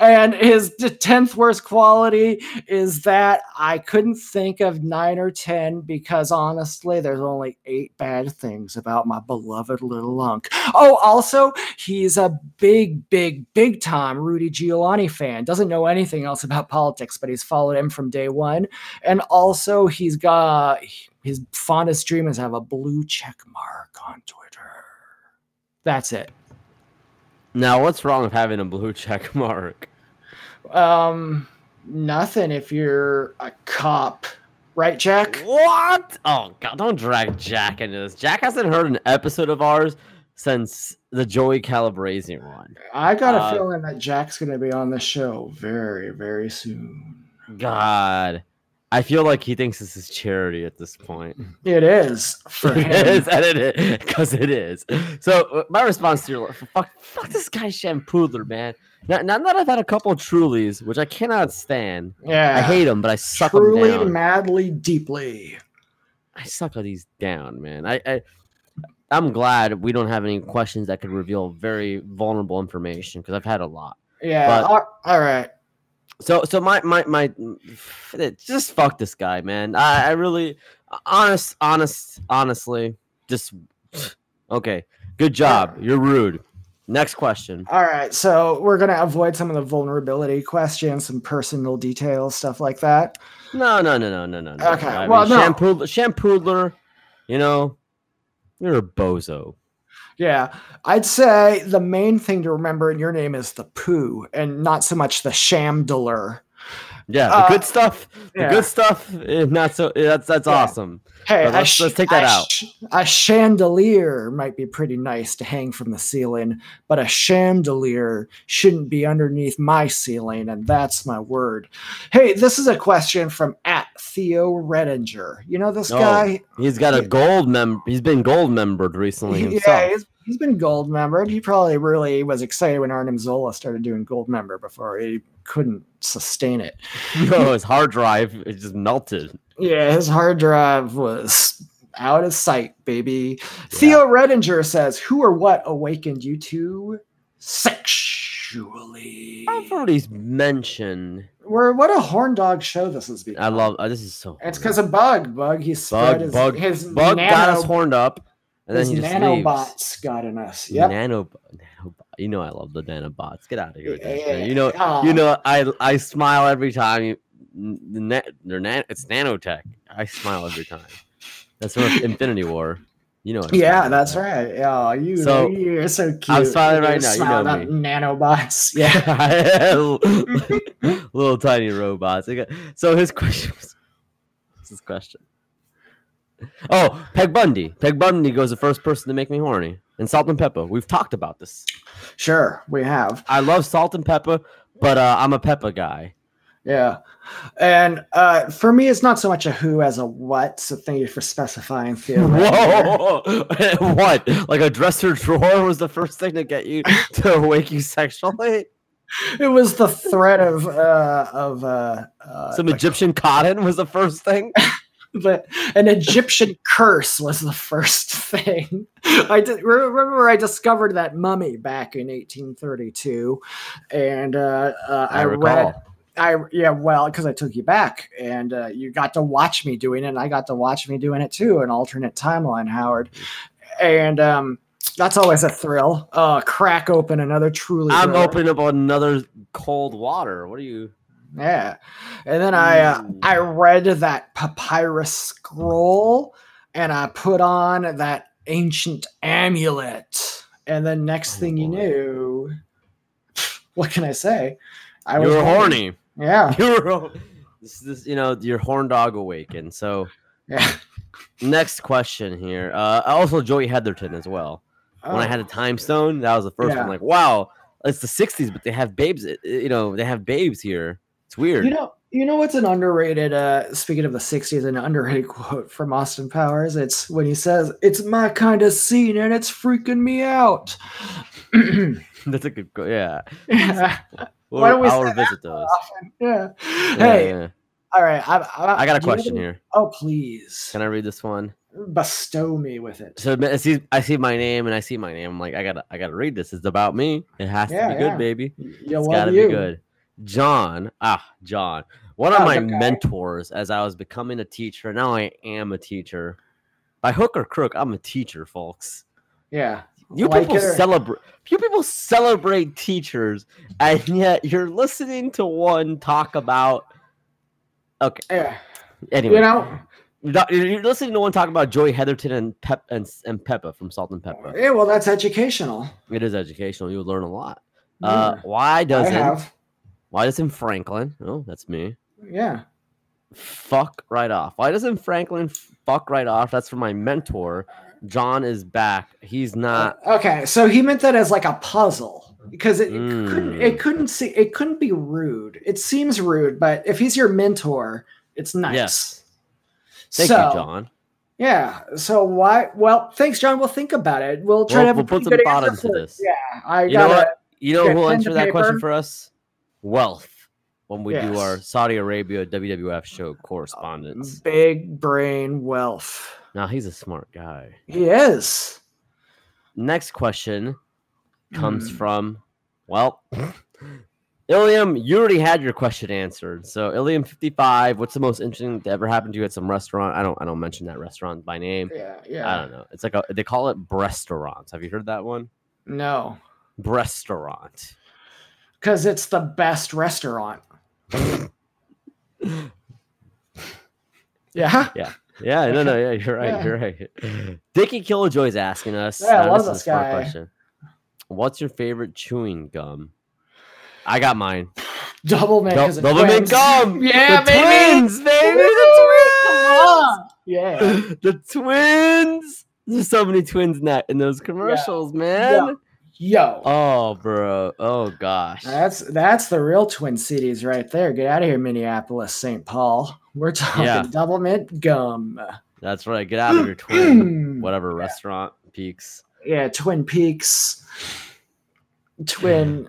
And his 10th worst quality is that I couldn't think of nine or 10 because honestly, there's only eight bad things about my beloved little unk. Oh, also, he's a big, big, big time Rudy Giuliani fan. Doesn't know anything else about politics, but he's followed him from day one. And also, he's got his fondest dream is have a blue check mark on Twitter. That's it. Now, what's wrong with having a blue check mark? Um, nothing if you're a cop, right, Jack? What? Oh God! Don't drag Jack into this. Jack hasn't heard an episode of ours since the Joey Calabrese one. I got a Uh, feeling that Jack's going to be on the show very, very soon. God, I feel like he thinks this is charity at this point. It is for It him. is, and it is, because it is. So uh, my response to your fuck, fuck this guy Shampoodler, man. Now, now that I've had a couple of Trulies, which I cannot stand, Yeah, I hate them, but I suck them truly, down. madly, deeply. I suck these down, man. I, I I'm glad we don't have any questions that could reveal very vulnerable information because I've had a lot. Yeah. But- all- all right. So so my my my just fuck this guy, man. I, I really honest honest honestly just okay. Good job. You're rude. Next question. All right. So we're going to avoid some of the vulnerability questions, some personal details, stuff like that. No no no no no no. Okay, I well, mean, no. Shampoodler, Shampoodler, you know, you're a bozo. Yeah. I'd say the main thing to remember in your name is the poo and not so much the shamdler. Yeah, the Uh, good stuff. The yeah. good stuff. Not so. That's that's Yeah. awesome. Hey, let's- sh- let's take that a out. sh- a chandelier might be pretty nice to hang from the ceiling, but a chandelier shouldn't be underneath my ceiling, and that's my word. Hey, this is a question from at Theo Redinger. You know this Oh, guy? He's got a gold member. He's been gold membered recently Yeah, he's, he's been gold membered. He probably really was excited when Arnim Zola started doing gold member before he couldn't sustain it. no, his hard drive it just melted. Yeah, his hard drive was out of sight, baby. Theo Redinger says, Who or what awakened you to sexually? I've already mentioned. We're, what a horn dog show this has become. I love. Uh, this is so. It's because of Bug. Bug, he spread bug his, bug his bug nano, got us horned up, and then his he just nanobots leaves. got in us. Yep. Nano, you know I love the nanobots. Get out of here. Yeah. You know, you know I I smile every time. The net, they're nan, it's nanotech. I smile every time. That's from Infinity War. You know. Yeah, that's time. right. Yeah, you, So, you're so cute. I'm smiling right now, you know about Nanobots. Yeah. Yeah, little tiny robots. Okay, So his question was, his question? Oh, Peg Bundy. Peg Bundy goes the first person to make me horny. And Salt-N-Pepa. We've talked about this. Sure, we have. I love Salt-N-Pepa, but uh, I'm a Pepa guy. Yeah. And uh, for me, it's not so much a who as a what. So thank you for specifying, Theo. Whoa! what? Like a dresser drawer was the first thing to get you to wake you sexually? It was the threat of uh, of uh, uh, Some Egyptian cotton was the first thing. the, an Egyptian curse was the first thing. I did, remember I discovered that mummy back in 1832, and uh, uh, I I, read. I yeah, well, because I took you back, and uh, you got to watch me doing it, and I got to watch me doing it too, an alternate timeline, Howard, and um, that's always a thrill. Uh, crack open another truly. I'm thriller. opening up another cold water. What are you? Yeah, and then I uh, I read that papyrus scroll, and I put on that ancient amulet, and then next Oh, thing you knew, what can I say? I You were horny. Yeah, You were. This, this, you know, your horn dog awakened. So, yeah. next question here. Uh, also, Joey Heatherton as well. When I Oh, had a time stone, that was the first Yeah. one. Like, wow, it's the '60s, but they have babes. You know, they have babes here. It's weird. you know, You know what's an underrated uh speaking of the 60s an underrated quote from Austin Powers? It's when he says, "It's my kind of scene and it's freaking me out." That's a good. quote. yeah. yeah. We'll, Why don't we I'll say revisit those. yeah. Yeah, Hey, yeah. all right. I, I, I got a question here. Oh, please. Can I read this one? Bestow me with it. So I see, I see my name and I see my name. I'm like, I gotta, I gotta read this. It's about me. It has Yeah, to be good, baby. Yeah, It's gotta you. be good. John, ah, John, one of my mentors as I was becoming a teacher. Now I am a teacher. By hook or crook, I'm a teacher, folks. Yeah. You Like people celebrate. You people celebrate teachers, and yet you're listening to one talk about. Okay. Yeah. Anyway, You know, you're, not- you're listening to one talk about Joey Heatherton and Pep and, and Pepa from Salt-N-Pepa. yeah, well, that's educational. It is educational. You would learn a lot. Uh, why doesn't have. Why doesn't Franklin? Oh, that's me. Yeah. Fuck right off. Why doesn't Franklin fuck right off? That's for my mentor. John is back. He's not. Okay, so he meant that as like a puzzle because it, it couldn't Mm. it couldn't see it couldn't be rude. It seems rude, but if he's your mentor, it's nice. Yes. Thank so, you, John. Yeah. So why? Well, thanks, John. We'll think about it. We'll try We'll- to we'll put some thought into this. Yeah, I You know got what? it. You know Okay, who will answer that question for us? Wealth. When we do our Saudi Arabia WWF show correspondence. Big brain wealth. Now he's a smart guy. He is. Next question comes Hmm. from, well, Ilium, you already had your question answered. So Ilium 55, what's the most interesting that ever happened to you at some restaurant? I don't I don't mention that restaurant by name. Yeah. yeah. I don't know. It's like a they call it restaurants. Have you heard that one? No, Restaurant. Because it's the best restaurant. yeah. Yeah, Yeah, no, no, yeah, you're right. Yeah. You're right. Dickie Killjoy's asking us. Yeah, I uh, love this this guy. question. What's your favorite chewing gum? I got mine. Doublemint. Dou- Doublemint gum. Yeah, the baby. twins, baby. Woo! Come The on. Yeah. the twins. There's so many twins in that in those commercials, man. Yo. Oh, bro. Oh gosh. That's that's the real Twin Cities right there. Get out of here, Minneapolis, St. Paul. We're talking Yeah. Doublemint gum. That's right. Get out of your twin, whatever restaurant peaks. Yeah, Twin Peaks. Twin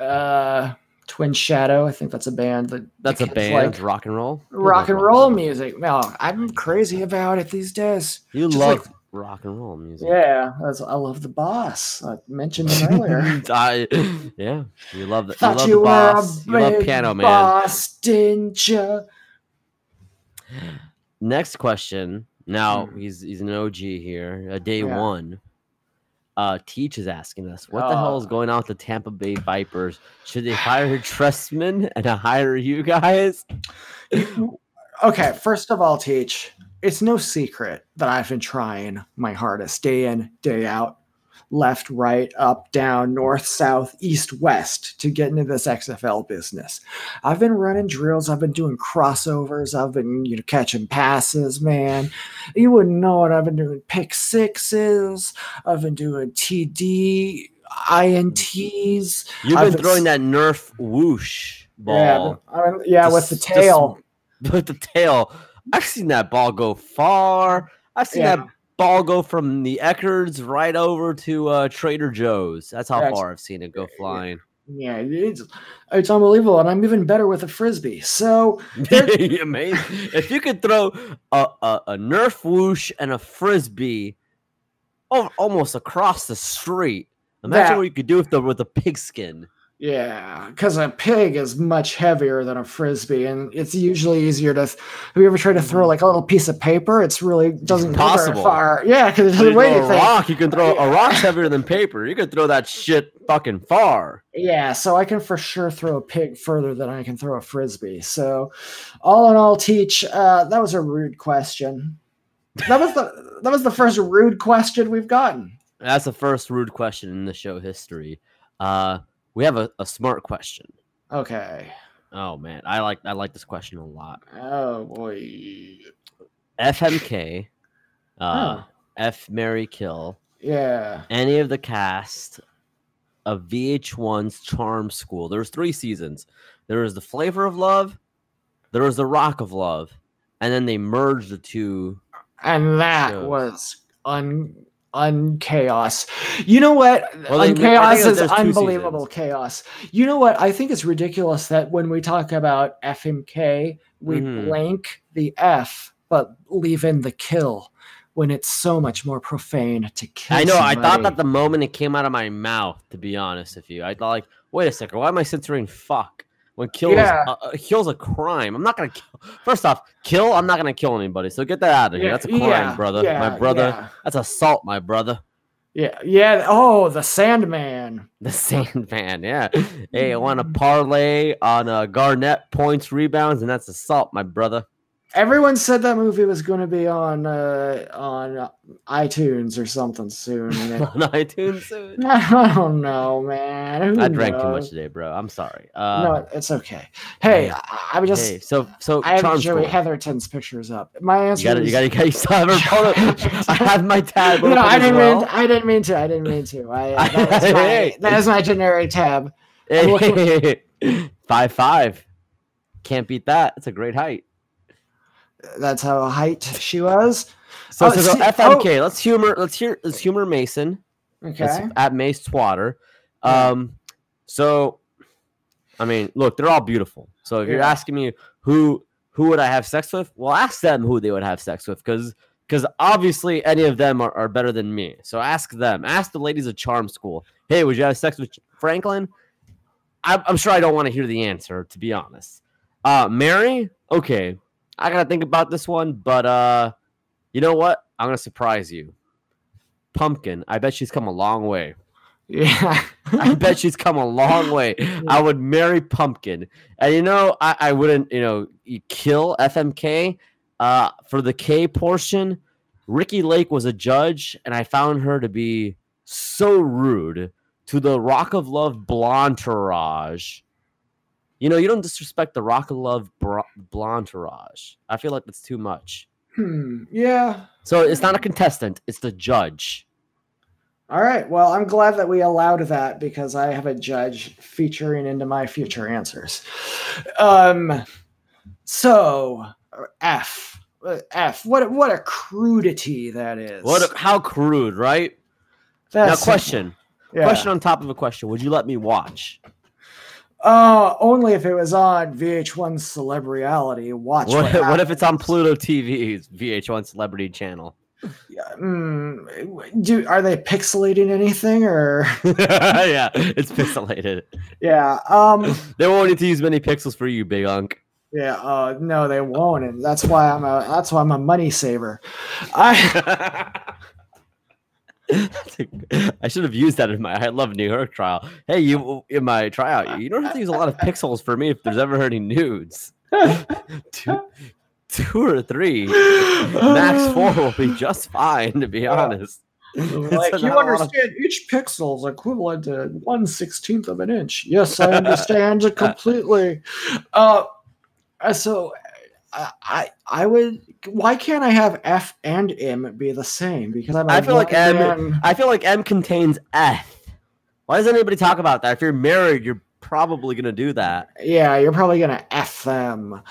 uh Twin Shadow. I think that's a band that That's a band. like. rock and roll. Rock and roll music. No, I'm crazy about it these days. You Just love like- rock and roll music. Yeah, that's, I love the boss. I mentioned him earlier. I, yeah, you love the, you love you, the boss. a You love Piano Man. boss, didn't you? Next question. Now Hmm. he's he's an OG here. Uh, day Yeah. one. Uh, Teach is asking us, what the hell is Oh. going on with the Tampa Bay Vipers? Should they fire Trestman and hire you guys? Okay, first of all, Teach, it's no secret that I've been trying my hardest day in, day out, left, right, up, down, north, south, east, west to get into this XFL business. I've been running drills, I've been doing crossovers, I've been you know catching passes, man. You wouldn't know it. I've been doing pick sixes, I've been doing TD, INTs. You've been been throwing s- that Nerf whoosh Yeah, ball I mean, yeah, with the tail. with the tail. I've seen that ball go far. I've seen Yeah. that ball go from the Eckerds right over to uh, Trader Joe's. That's how That's- far I've seen it go flying. Yeah, it's it's unbelievable, and I'm even better with a frisbee. So Amazing. If you could throw a, a, a Nerf whoosh and a frisbee almost across the street, imagine That- what you could do with the with a pigskin. Yeah, because a pig is much heavier than a frisbee, and it's usually easier to. Have you ever tried to throw like a little piece of paper? It's really doesn't go very far. Yeah, because it doesn't weigh throw a anything. rock, you can throw a rock's heavier than paper. You could throw that shit fucking far. Yeah, so I can for sure throw a pig further than I can throw a frisbee. So, all in all, teach. Uh, that was a rude question. That was the that was the first rude question we've gotten. That's the first rude question in the show history. Uh, we have a, a smart question. Okay. Oh man, I like I like this question a lot. Oh boy. FMK, uh, Huh. F Mary Kill, Yeah. any of the cast of VH1's Charm School. There's three seasons. There was the Flavor of Love, there was the Rock of Love, and then they merged the two. and that Shows. was un unchaos. You know what? Well, they- I think Unchaos that is unbelievable chaos. You know what? I think it's ridiculous that when we talk about FMK, we Mhm. blank the F but leave in the kill when it's so much more profane to kill. I know. I thought somebody. that the moment it came out of my mouth, to be honest with you, I thought like, wait a second, why am I censoring fuck? When kill Yeah. is uh, kill's a crime. I'm not gonna kill. First off, kill. I'm not gonna kill anybody. So get that out of here. Yeah, That's a crime, yeah, brother. my brother. That's assault, my brother. Yeah, yeah. Oh, the Sandman. The Sandman, yeah. Hey, I want to parlay on uh, Garnett points, rebounds, and that's assault, my brother. Everyone said that movie was going to be on uh, on iTunes or something soon. on iTunes. soon. I don't know, man. Who I drank too much today, bro. I'm sorry. Uh, no, it's okay. Hey, hey, I, I'm just. hey, so so I have Joey. Heatherton's pictures up. My answer. You gotta, is, you gotta, you gotta, you still have her phone. I have my tab. No, I didn't well. mean. I didn't mean to. I didn't mean to. I, uh, that, is my, Hey. that is my generic tab. Looking- five five. Can't beat that. It's a great height. That's how height she was. So, Oh, so, FMK. Let's humor. Let's hear. Let's humor Mason. Okay. At Mace Twatter. Um, so, I mean, look, they're all beautiful. So if you're asking me who who would I have sex with, well, ask them who they would have sex with, because because obviously any of them are, are better than me. So ask them. Ask the ladies of Charm School. Hey, would you have sex with Franklin? I'm, I'm sure I don't want to hear the answer, to be honest. Uh, Mary, okay, I gotta think about this one, but uh, you know what? I'm gonna surprise you. Pumpkin, I bet she's come a long way. Yeah. I bet she's come a long way. I would marry Pumpkin, and you know, I, I wouldn't, you know, kill FMK. Uh, for the K portion, Ricki Lake was a judge, and I found her to be so rude to the Rock of Love Blontourage. You know, you don't disrespect the Rock of Love bro- Blontourage. I feel like that's too much. Hmm. Yeah. So it's not a contestant; it's the judge. All right. Well, I'm glad that we allowed that because I have a judge featuring into my future answers. Um. So F. Uh, F. What what a crudity that is. What? A, how crude, right? That's now, question. Yeah. Question on top of a question. Would you let me watch? Uh, only if it was on VH1 Celebrity. Watch. What, What, what if it's on Pluto TV's VH1 Celebrity Channel? Yeah, mm, do are they pixelating anything or? yeah, it's pixelated. yeah. Um. They won't need to use many pixels for you, big unk. Yeah. Uh. No, they won't, and that's why I'm a. That's why I'm a money saver. I. I should have used that in my I love New York trial. Hey, you in my tryout, you don't have to use a lot of pixels for me if there's ever any nudes. two, two or three, max four will be just fine. To be honest, like you lot of- understand each pixel is equivalent to one sixteenth of an inch. Yes, I understand it completely. Uh, so I I would. Why can't I have F and M be the same? Because I'm. I feel like M- man. I feel like M contains F. Why does anybody talk about that? If you're married, you're probably gonna do that. Yeah, you're probably gonna F them.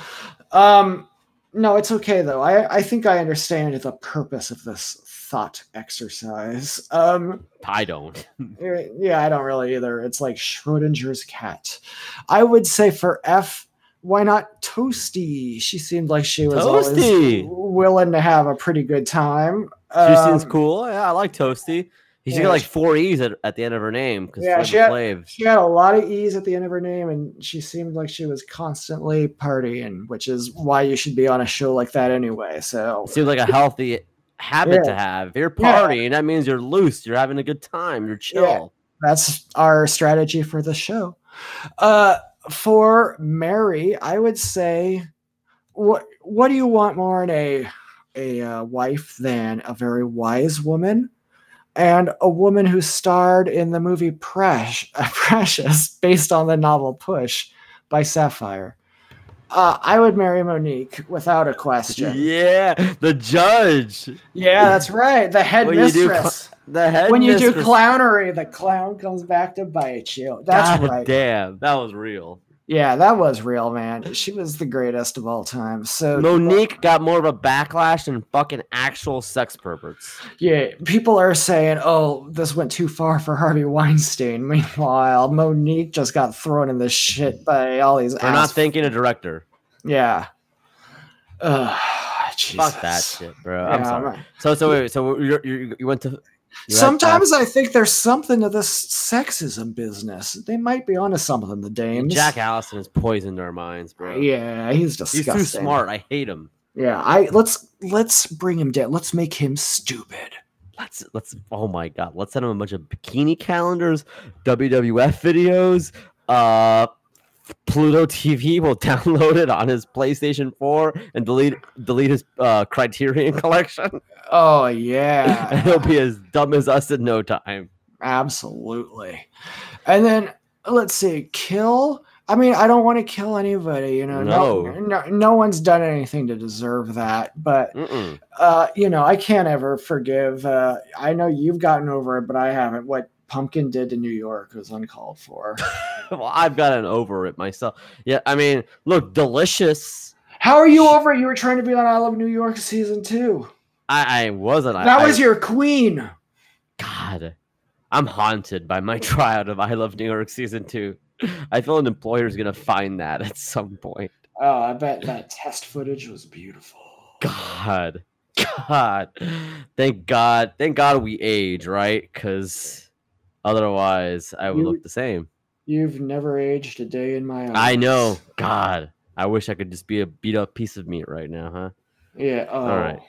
Um, no, it's okay though. I I think I understand the purpose of this thought exercise. Um, I don't. Yeah, I don't really either. It's like Schrodinger's cat. I would say for F, why not Toasty? She seemed like she was Toasty! always willing to have a pretty good time. She seems Um, cool. Yeah, I like Toasty. She's yeah, got like four E's at, at the end of her name because Yeah, yeah, she had- She had a lot of E's at the end of her name, and she seemed like she was constantly partying, which is why you should be on a show like that anyway. So Seems like a healthy habit to have. If you're Yeah. partying, that means you're loose. You're having a good time. You're chill. that's our strategy for the show. Uh, for Mary, I would say, what what do you want more in a a uh, wife than a very wise woman and a woman who starred in the movie Precious, Precious based on the novel Push by Sapphire? Uh, I would marry Mo'Nique without a question. Yeah, the judge. Yeah, that's right. The head When you do mistress. The head when you do clownery, the clown comes back to bite you. That's God right. damn, that was real. Yeah, that was real, man. She was the greatest of all time. So Mo'Nique got more of a backlash than fucking actual sex perverts. Yeah, people are saying, "Oh, this went too far for Harvey Weinstein." Meanwhile, Mo'Nique just got thrown in the shit by all these. They're not thinking a director. yeah. Ugh, Fuck that shit, bro. I'm sorry. I'm- So so wait, so you you went to. You Sometimes I think there's something to this sexism business. They might be onto something. The dames. Jack Allison has poisoned our minds, bro. Yeah, he's disgusting. He's too smart. I hate him. Yeah, I let's let's bring him down. Let's make him stupid. Let's let's oh my god, let's send him a bunch of bikini calendars, WWF videos, uh Pluto TV will download it on his PlayStation 4 and delete delete his uh Criterion collection. Oh yeah. he'll be as dumb as us in no time. Absolutely. And then let's see, kill. I mean, I don't want to kill anybody, you know. No. No. no, no one's done anything to deserve that. But uh, you know, I can't ever forgive. Uh, I know you've gotten over it, but I haven't. What Pumpkin did to New York was uncalled for. Well, I've gotten over it myself. Yeah, I mean, look, delicious. How are you over it? You were trying to be on I Love New York season two. I, I wasn't. I- That I, was your queen. God, I'm haunted by my tryout of I Love New York season two. I feel an employer's gonna find that at some point. Oh, I bet that test footage was beautiful. God, God, thank God, thank God we age, right? Because otherwise, I would You- look the same. You've never aged a day in my eyes. I know. God, I wish I could just be a beat up piece of meat right now, huh? Yeah. Oh, right.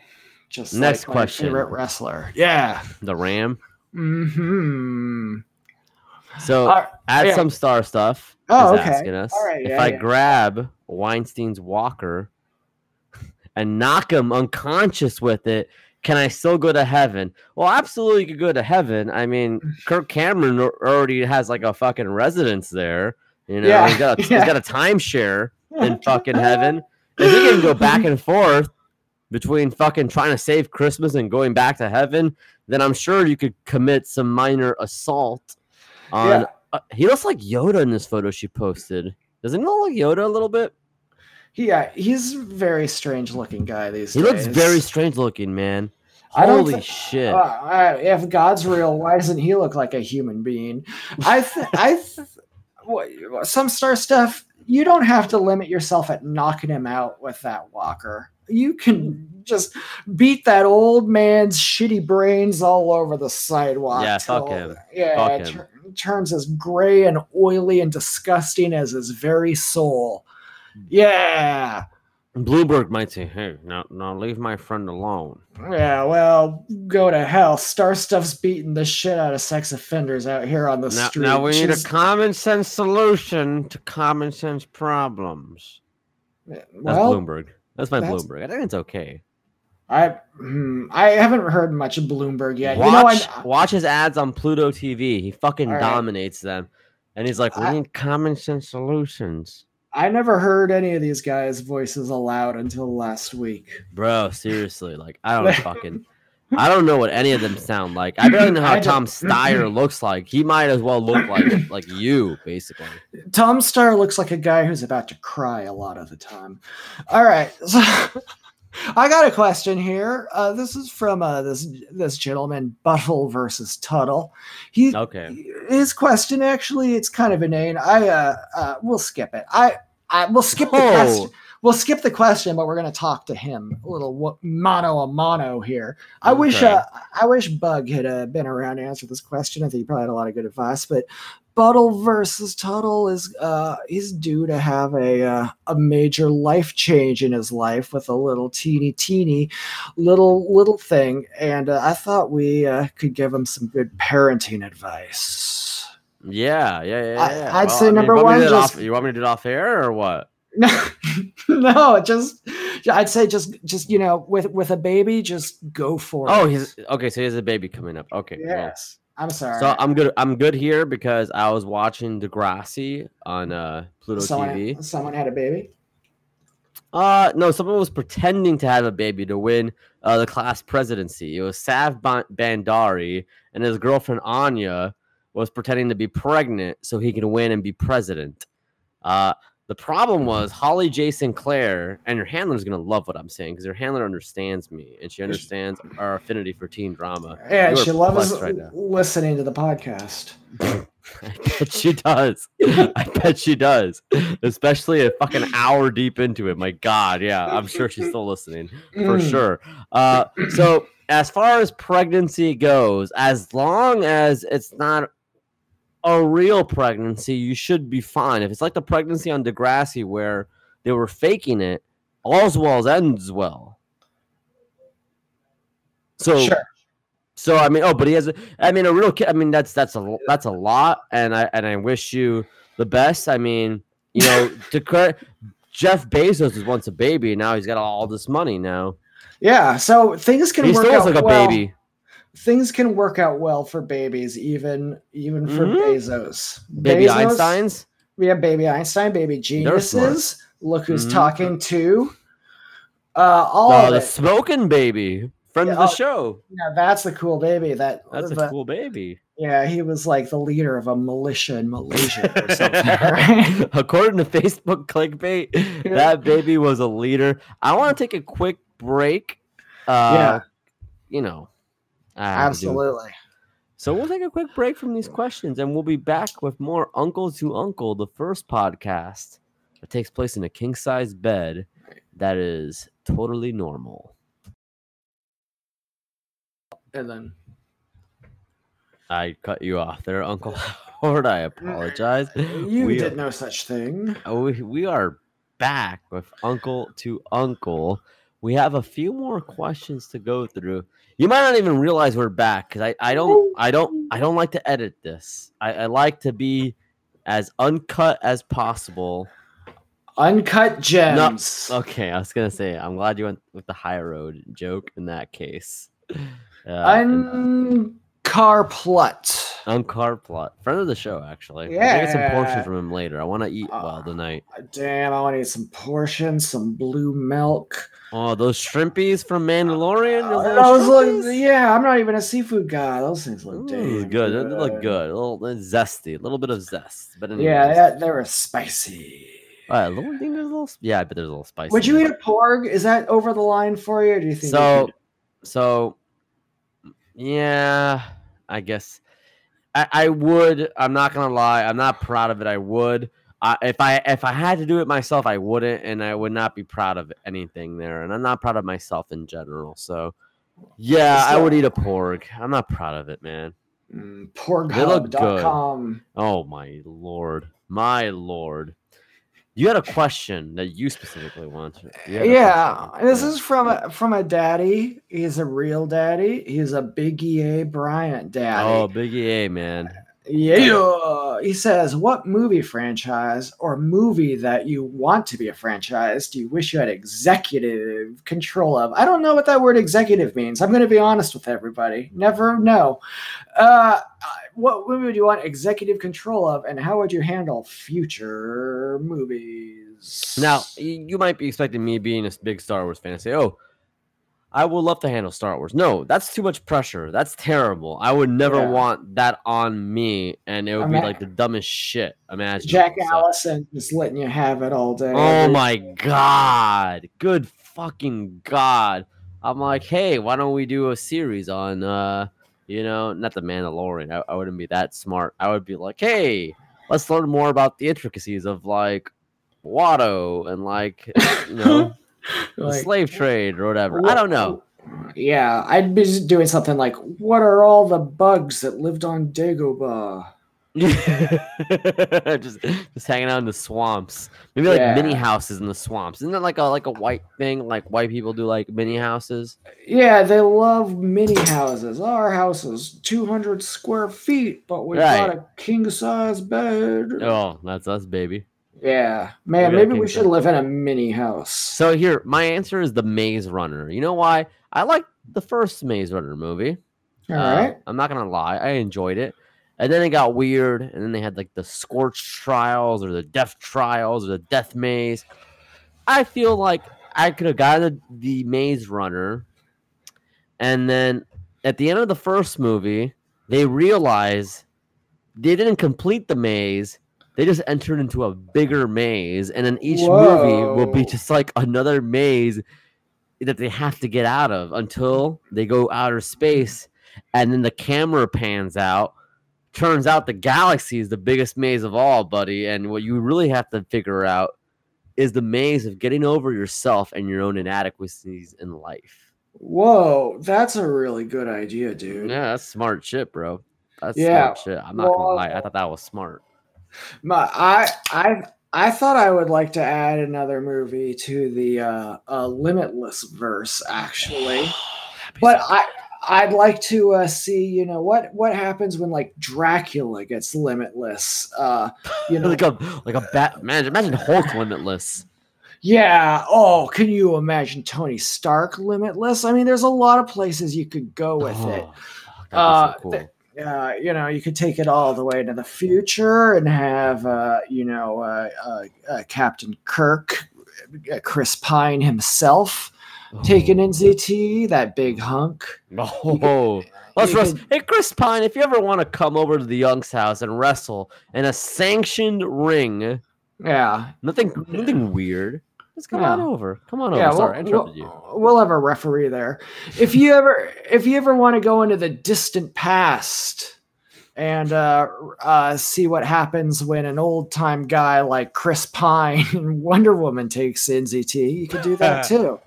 Just Next like question. favorite wrestler. Yeah. The Ram. Hmm. So Uh, add yeah. some star stuff. Oh, okay. asking us. All right, if yeah, I yeah. grab Weinstein's walker and knock him unconscious with it, can I still go to heaven? Well, absolutely, you could go to heaven. I mean, Kirk Cameron already has like a fucking residence there. You know, Yeah, he's got a, yeah. he's got a timeshare in fucking heaven. If he can go back and forth between fucking trying to save Christmas and going back to heaven, then I'm sure you could commit some minor assault on. Yeah. Uh, he looks like Yoda in this photo she posted. Doesn't he look like Yoda a little bit? Yeah, he's very strange looking guy these He days. He looks very strange looking, man. Holy thi- shit! Uh, I- if God's real, why doesn't he look like a human being? I th- I th- what- some star stuff. You don't have to limit yourself at knocking him out with that walker. You can just beat that old man's shitty brains all over the sidewalk. Yeah, fuck till- him. Yeah, Fuck it him. tur- turns as gray and oily and disgusting as his very soul. Yeah. Bloomberg might say, "Hey, now, now leave my friend alone." Yeah, well, go to hell. Star Stuff's beating the shit out of sex offenders out here on the Now, street. now we need a common sense solution to common sense problems. That's Bloomberg. That's my that's- Bloomberg. I think it's okay. I hmm, I haven't heard much of Bloomberg yet. watch, you know, I, watch his ads on Pluto TV. He fucking right. dominates them, and he's like, "We I- need common sense solutions." I never heard any of these guys' voices aloud until last week. Bro, seriously, like I don't fucking I don't know what any of them sound like. I barely know how Tom Steyer looks like. He might as well look like like you, basically. Tom Steyer looks like a guy who's about to cry a lot of the time. All right. So I got a question here. Uh, this is from uh, this this gentleman, Buttle versus Tuttle. He Okay. his question actually it's kind of inane. I uh, uh we'll skip it. I I we'll skip the Oh. question. We'll skip the question, but we're gonna talk to him a little mano a mono here. I wish uh, I wish Bug had uh, been around to answer this question. I think he probably had a lot of good advice. But Buttle versus Tuttle is uh he's due to have a uh, a major life change in his life with a little teeny teeny little little thing, and uh, I thought we uh, could give him some good parenting advice. Yeah, yeah, yeah. I- yeah. I'd say you number want me one, just- off- you want me to do it off air or what? No, no, just I'd say just just you know with with a baby, just go for it. Oh, he's okay. So he has a baby coming up. Okay. well, yes. I'm sorry. So I'm good. I'm good here because I was watching Degrassi on uh, Pluto someone, TV. someone had a baby. Uh, no, someone was pretending to have a baby to win uh, the class presidency. It was Sav Bhandari, and his girlfriend Anya was pretending to be pregnant so he can win and be president. Uh, The problem was Holly J. Sinclair, and your handler's gonna love what I'm saying because your handler understands me and she understands our affinity for teen drama. Yeah, You she loves right listening to the podcast. I bet she does. I bet she does. Especially a fucking hour deep into it. My God, yeah, I'm sure she's still listening for Mm. sure. Uh, so as far as pregnancy goes, as long as it's not a real pregnancy, you should be fine. If it's like the pregnancy on Degrassi where they were faking it, all's well ends well. So Sure. so I mean, oh, but he has. A, I mean, a real kid. I mean, that's that's a that's a lot, and I and I wish you the best. I mean, you know, to credit, Jeff Bezos was once a baby, and now he's got all this money. Now Yeah, so things can he work still out like a well. baby. Things can work out well for babies, even even for Mhm. Bezos. Baby Bezos- Einsteins. We have baby Einstein, baby They're geniuses. Look who's Mhm. talking to. Uh, all Oh, of the it. smoking baby, friend of the oh, show. Yeah, that's the cool baby. That That's a the- cool baby. Yeah, he was like the leader of a militia in Malaysia or something. right? According to Facebook clickbait, that baby was a leader. I want to take a quick break. Uh, Yeah. you know, Absolutely. So we'll take a quick break from these questions and we'll be back with more Uncle to Uncle, the first podcast that takes place in a king size bed that is totally normal. And then I cut you off there, Uncle Howard. I apologize. you we, did no such thing. uh, we, we are back with Uncle to Uncle. We have a few more questions to go through. You might not even realize we're back because I, I don't I don't I don't like to edit this. I, I like to be as uncut as possible. Uncut gems. Okay, I was gonna say I'm glad you went with the high road joke in that case. Uh, and- Uncarplut. Unkar Plutt, friend of the show actually. We'll get some portions from him later. I want to eat well Uh, tonight. Damn, I want to eat some portions, some blue milk. Oh, those shrimpies from Mandalorian. Those Uh, those look- yeah, I'm not even a seafood guy. Those things look Ooh, damn good. They look good. A little uh, zesty, a little bit of zest. But anyways. Yeah, that, they were spicy. All right, a little thing. There's a little. Yeah, but there's a little spicy. Would you eat a porg? Is that over the line for you? Or do you think? So, so, yeah, I guess I, I would. I'm not gonna lie. I'm not proud of it. I would. I, if I if I had to do it myself, I wouldn't, and I would not be proud of anything there. And I'm not proud of myself in general. So, yeah, I would eat a porg. I'm not proud of it, man. Mm, They look good. Porghub.com. Oh my lord, my lord. You had a question that you specifically wanted. You Yeah, this is from a, from a daddy. He's a real daddy. He's a Big EA Bryant daddy. Oh, Big EA, man. Yeah. He says, What movie franchise or movie that you want to be a franchise do you wish you had executive control of? I don't know what that word executive means. I'm going to be honest with everybody. Never know. Uh, what movie do you want executive control of, and how would you handle future movies? Now, you might be expecting me being a big Star Wars fan to say, "Oh, I would love to handle Star Wars." No, that's too much pressure. That's terrible. I would never Yeah. want that on me, and it would be like the dumbest shit imaginable. Jack So- Allison just letting you have it all day. Oh my god. Good fucking god. I'm like, hey, why don't we do a series on uh you know, not the Mandalorian. I, I wouldn't be that smart. I would be like, hey, let's learn more about the intricacies of like Watto and like you know Like, slave trade or whatever. I don't know. Yeah, I'd be doing something like, "What are all the bugs that lived on Dagobah?" just just hanging out in the swamps. Maybe like mini houses in the swamps. Isn't that like a like a white thing? Like white people do like mini houses. Yeah, they love mini houses. Our house is 200 square feet, but we Right. got a king size bed. Oh, that's us, baby. Yeah, man, maybe king we should size. live in a mini house. So here, my answer is the Maze Runner. You know why? I like the first Maze Runner movie. All Uh, right. I'm not gonna lie, I enjoyed it. And then it got weird, and then they had like the Scorch Trials or the Death Trials or the Death Maze. I feel like I could have gotten the, the Maze Runner, and then at the end of the first movie, they realized they didn't complete the maze, they just entered into a bigger maze, and then each movie will be just like another maze that they have to get out of until they go outer space, and then the camera pans out. Turns out the galaxy is the biggest maze of all, buddy. And what you really have to figure out is the maze of getting over yourself and your own inadequacies in life. Whoa, that's a really good idea, dude. Yeah, that's smart shit, bro. That's Yeah, smart shit. I'm not gonna lie. I thought that was smart. My, I I I thought I would like to add another movie to the uh, uh, Limitless verse, actually. But I I'd like to uh, see you know what what happens when like Dracula gets limitless. Uh, you know, like a like a bat. Man, imagine Hulk limitless. yeah. Oh, can you imagine Tony Stark limitless? I mean, there's a lot of places you could go with it. Oh, that'd Uh, so cool. th- uh, you know, you could take it all the way into the future and have, uh, you know, uh, uh, uh, Captain Kirk, uh, Chris Pine himself taken NZT, that big hunk. Oh, let's wrestle. Hey, Chris Pine, if you ever want to come over to the Young's house and wrestle in a sanctioned ring, Yeah. nothing, nothing weird. Just come on over. Come on over. Yeah, Sorry, I we'll, you. we'll, we'll have a referee there. If you ever, if you ever want to go into the distant past and uh, uh, see what happens when an old time guy like Chris Pine and Wonder Woman takes NZT, you could do that too.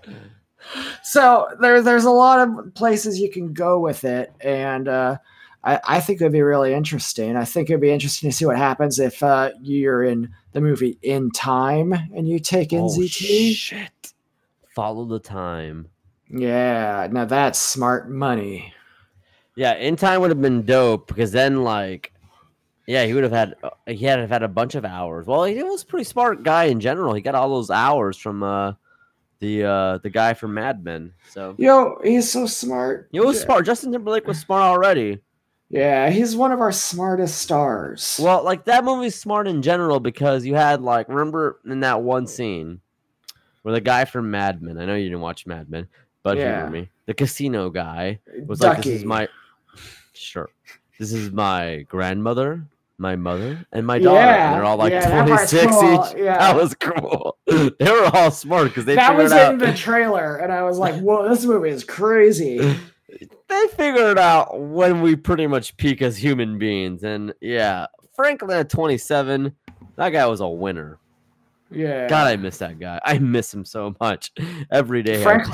So there, there's a lot of places you can go with it, and uh, I, I think it'd be really interesting. I think it'd be interesting to see what happens if uh, you're in the movie In Time and you take Oh, NZT. shit. Follow the time. Yeah, now that's smart money. Yeah, in time would have been dope because then, like, yeah, he would have had uh, he had have had a bunch of hours. Well, he was a pretty smart guy in general. He got all those hours from uh the uh the guy from Mad Men. So Yo, he's so smart. he was Yeah. smart. Justin Timberlake was smart already. Yeah, he's one of our smartest stars. Well, like that movie's smart in general because you had like remember in that one scene where the guy from Mad Men. I know you didn't watch Mad Men, but Yeah. hear me. The casino guy was like, "This is my sure. This is my grandmother, my mother, and my daughter." Yeah, and they're all like yeah, 26 cool, each. yeah. That was cool. they were all smart because they that was out. in the trailer, and I was like, "Whoa, this movie is crazy." they figured out when we pretty much peak as human beings, and yeah, Franklin at 27, that guy was a winner. Yeah, God, I miss that guy. I miss him so much every day. I Frank-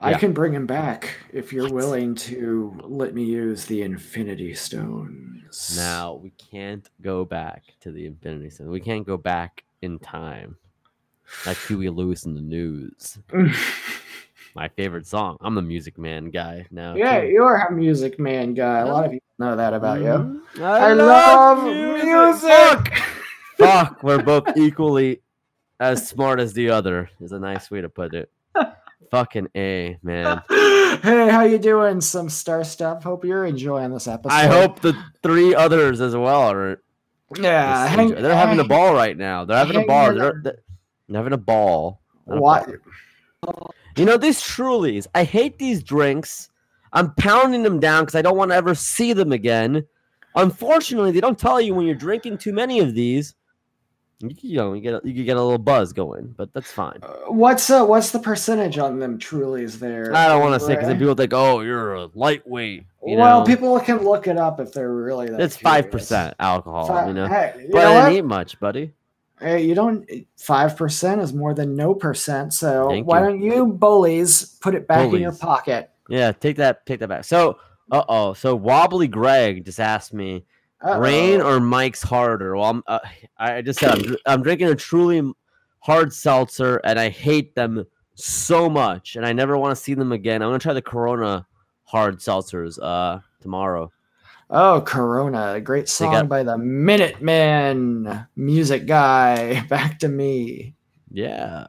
I yeah. can bring him back if you're willing to let me use the Infinity Stones. Now we can't go back to the Infinity Stones. We can't go back in time, like Huey Lewis and the News. My favorite song. I'm the Music Man guy now. yeah, too. you're a music man guy. A lot of people know that about you. Mhm. I, love music. Fuck, we're both equally as smart as the other. Is a nice way to put it. Fucking a man. hey, how you doing? Some star stuff. Hope you're enjoying this episode. I hope the three others as well are. Yeah, hang- they're having a ball right now. They're having a ball. They're, they're having a ball. What? You know these Trulies. I hate these drinks. I'm pounding them down because I don't want to ever see them again. Unfortunately, they don't tell you when you're drinking too many of these. You, you know, you get a, you can get a little buzz going, but that's fine. Uh, What's uh, what's the percentage on them? Trulies there. I don't want to say because people think, "Oh, you're a lightweight." You well, know? people can look it up if they're really. That it's five percent alcohol. Fi- you know, Hey, you but know I didn't eat much, buddy. Hey, you don't. Five percent is more than no percent. So Thank why you. don't you bullies put it back in your pocket? Yeah, take that, take that back. So, uh oh, so wobbly Greg just asked me, rain Uh-oh. or Mike's harder? Well, I'm, uh, I I just said I'm, I'm drinking a truly hard seltzer, and I hate them so much, and I never want to see them again. I'm gonna try the Corona hard seltzers uh tomorrow. Oh, Corona, a great song got- by the Minutemen, music guy. Back to me. Yeah.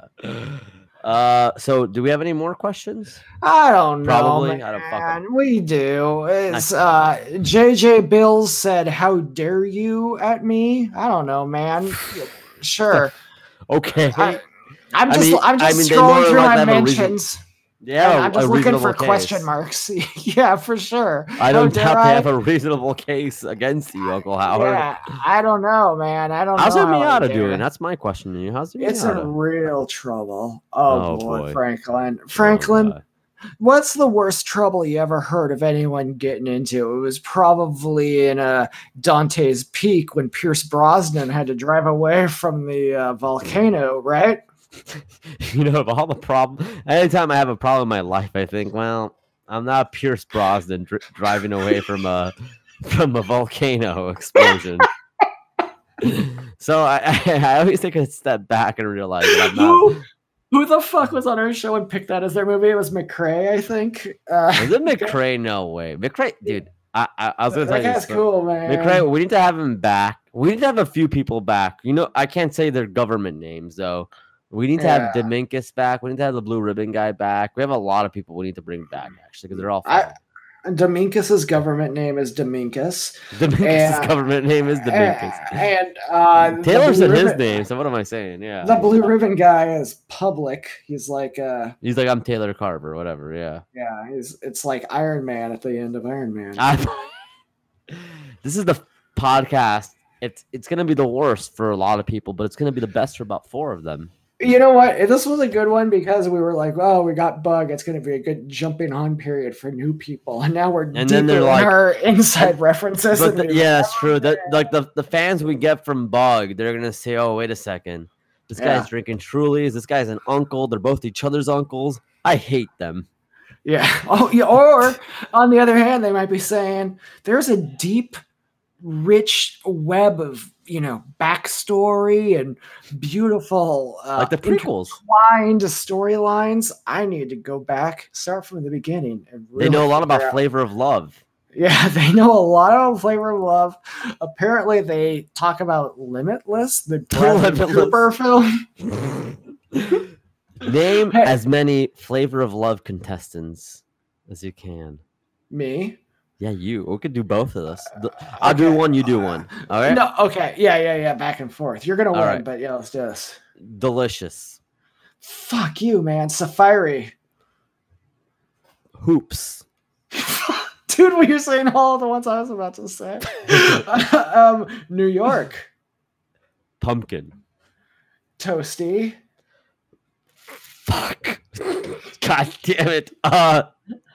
Uh, so do we have any more questions? I don't know. Probably. Man. I don't fucking- We do. It's uh JJ Bills said, How dare you at me? I don't know, man. Sure. Okay. I, I'm I just mean- I'm I just mean, scrolling through my mentions. Yeah, And a- I'm just looking for reasonable question marks. yeah, for sure. I don't dare doubt I? they have a reasonable case against you, Uncle Howard. Yeah, I don't know, man. I don't How's know. how I Miata doing? That's my question to you. How's It's in real trouble. Oh, Oh, boy, boy. Franklin. Oh, Franklin, God. what's the worst trouble you ever heard of anyone getting into? It was probably in uh, Dante's Peak when Pierce Brosnan had to drive away from the uh, volcano, right? you know, of all the problem, anytime I have a problem in my life, I think, well, I'm not Pierce Brosnan dri- driving away from a from a volcano explosion. so I, I, I always take a step back and realize that I'm not. Who, who the fuck was on our show and picked that as their movie? It was McCrae, I think. Uh, Was it McCray? No way, McCray, dude. I, I, I was gonna tell that you. guy's cool, man. McRae, we need to have him back. We need to have a few people back. You know, I can't say their government names though. We need to have Yeah. Dominkus back. We need to have the blue ribbon guy back. We have a lot of people we need to bring back actually because they're all. I- fine. Government name is. Dominkus' and- government name is Dominkus. And uh, Taylor said his name, so what am I saying? Yeah, The blue ribbon guy is public. He's like, uh, he's like I'm Taylor Carver, whatever. Yeah. yeah, he's it's like Iron Man at the end of Iron Man. I, this is the podcast. It's it's gonna be the worst for a lot of people, but it's gonna be the best for about four of them. You know what? This was a good one because we were like, oh, we got bug. It's going to be a good jumping on period for new people, and now we're And then they're like- our inside references. The- yeah, like, that's true. That like the, the fans we get from Bug, they're gonna say, "Oh, wait a second, this Yeah. guy's drinking Trulies. This guy's an uncle. They're both each other's uncles. I hate them." Yeah. Oh, yeah. Or on the other hand, they might be saying there's a deep, rich web of you know backstory and beautiful, uh, Like the prequels. intertwined storylines. I need to go back, start from the beginning, and They know a lot about out- flavor of love. Yeah, they know a lot about Flavor of Love. Apparently, they talk about Limitless, the Limitless. Cooper film. Name Hey. as many flavor of love contestants as you can. Me. Yeah, you. We could do both of us. I'll do one. You do one. All right. No, okay. Yeah, yeah, yeah. Back and forth. You're gonna All win, right. but yeah, let's do this. Delicious. Fuck you, man. Safari. Hoops. Dude, what you're saying all the ones I was about to say. um, New York. Pumpkin. Toasty. Fuck. God damn it. Uh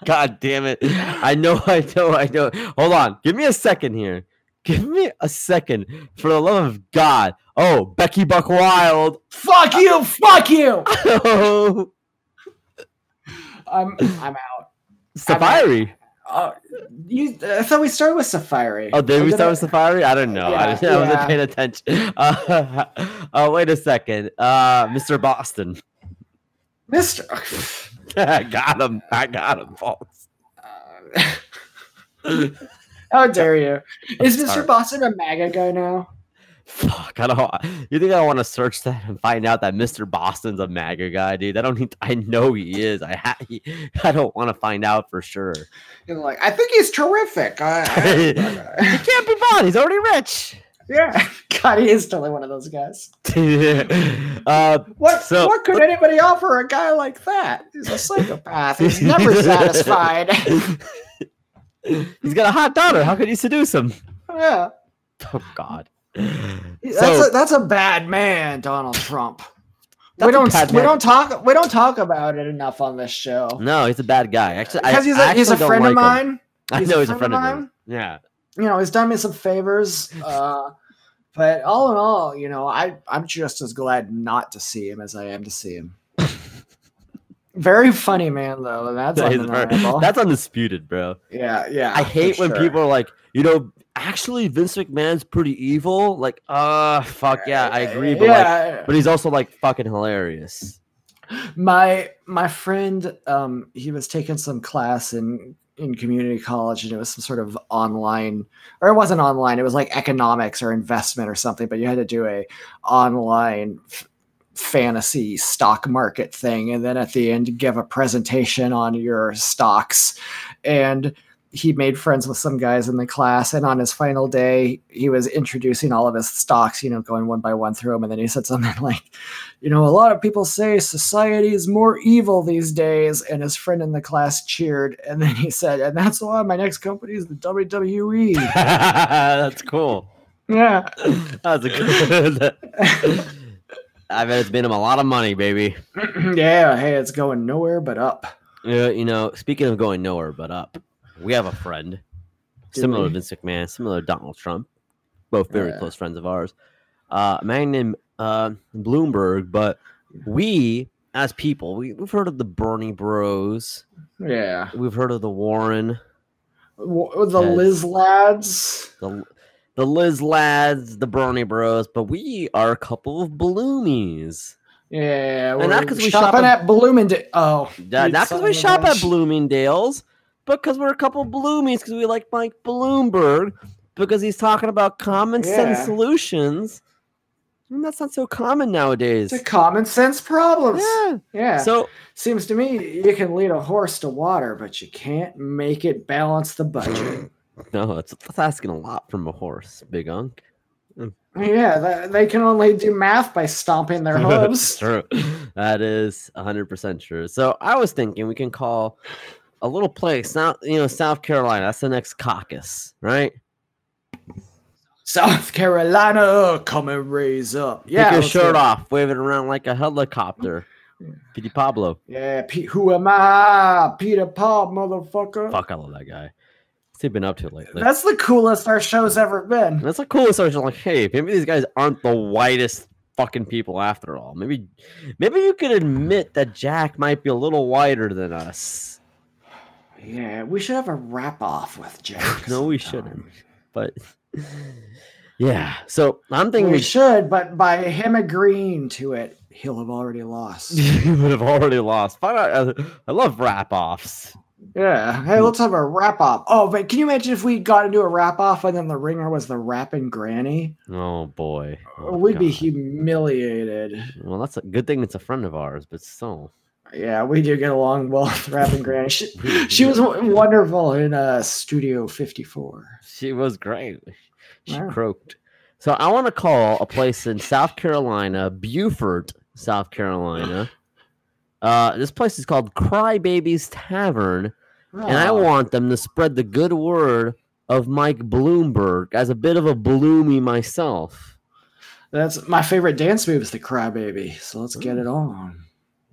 God damn it. I know, I know, I know. Hold on. Give me a second here. Give me a second. For the love of God. Oh, Becky Buck Wild. Fuck you, fuck you. Oh, I'm I'm out. Safari. Uh, you I thought we started with Safari. Oh, did we start with Safari? I don't know. I, Yeah, I wasn't paying attention. Uh, oh, wait a second. Uh, Mr. Boston. Mr. I got him. I got him, folks. How dare you? Is Mr. Boston a MAGA guy now? Fuck, I don't. You think I want to search that and find out that Mr. Boston's a MAGA guy, dude? I don't need. I know he is. I ha- he, I don't want to find out for sure. You're like, I think he's terrific. I, he I- can't be bought. He's already rich. Yeah, God, he is totally one of those guys. uh, What So- what could anybody offer a guy like that? He's a psychopath. He's never satisfied. he's got a hot daughter. How could you seduce him? yeah, Oh God. that's So- a that's a bad man, Donald Trump. That's we don't we man. don't talk we don't talk about it enough on this show No, he's a bad guy. Actually, because he's I a, he's a actually don't friend of like him. mine. I He's know a he's a friend friend of of yours. Yeah. You know, he's done me some favors. Uh, but all in all, you know, I I'm just as glad not to see him as I am to see him. Very funny man, though. That's undeniable. that's undisputed, bro. yeah, yeah. I hate when sure. people are like, you know, actually Vince McMahon's pretty evil. Like, uh, fuck yeah, I agree, but like, yeah, but he's also like fucking hilarious. my my friend, um, he was taking some class in in community college, and it was some sort of online, or it wasn't online. It was like economics or investment or something. But you had to do a online f- fantasy stock market thing, and then at the end give a presentation on your stocks. And he made friends with some guys in the class, and on his final day, he was introducing all of his stocks, you know, going one by one through them, and then he said something like, "You know, a lot of people say society is more evil these days," and his friend in the class cheered, and then he said, "And that's why my next company is the WWE." That's cool. yeah, That's a good. I bet it's made him a lot of money, baby. yeah. Hey, it's going nowhere but up. Yeah, you know, speaking of going nowhere but up, we have a friend similar we? to Vince McMahon, similar to Donald Trump, both very Yeah. close friends of ours. Uh, a man named uh, Bloomberg, but we as people, we, we've heard of the Bernie Bros, Yeah, we've heard of the Warren, W- the Liz lads. the the Liz lads, the Bernie Bros, but we are a couple of Bloomies. Yeah, And not we're 'cause we shop at- Bloomingdale. Oh, Not because we shop at. Bloomingdale's, because we're a couple Bloomies, because we like Mike Bloomberg, because he's talking about common sense solutions. And that's not so common nowadays. It's a common sense problem. Yeah. Yeah. So Seems to me you can lead a horse to water, but you can't make it balance the budget. no, it's that's asking a lot from a horse, big unk. Mm. yeah, th- they can only do math by stomping their hooves. true. That is hundred percent true. So I was thinking we can call a little place, not you know, South Carolina. That's the next caucus, right? South Carolina, come and raise up. Yeah, Take your shirt off, wave it around like a helicopter. Petey Pablo. Yeah, Pete, who am I? Peter Paul, motherfucker. Fuck, I love that guy. What's he been up to lately? That's the coolest our show's ever been. That's the coolest. I was like, hey, maybe these guys aren't the whitest fucking people after all. Maybe, maybe you could admit that Jack might be a little whiter than us. Yeah, we should have a wrap off with Jack. No, we shouldn't. But yeah, so I'm thinking We we should, but by him agreeing to it, he'll have already lost. he would have already lost. Find out. I love wrap offs. yeah. Hey, let's have a wrap off. Oh, but can you imagine if we got into a wrap off and then the ringer was the rapping granny? Oh boy, Oh, We'd be humiliated. Well, that's a good thing. It's a friend of ours, but still. Yeah, we do get along well with rapping granny. She, she was wonderful in uh, Studio 54. She was great. She Wow. croaked. So I want to call a place in South Carolina, Beaufort, South Carolina. Uh, this place is called Crybabies Tavern, and I want them to spread the good word of Mike Bloomberg as a bit of a bloomy myself. That's my favorite dance move is the crybaby. So let's get it on.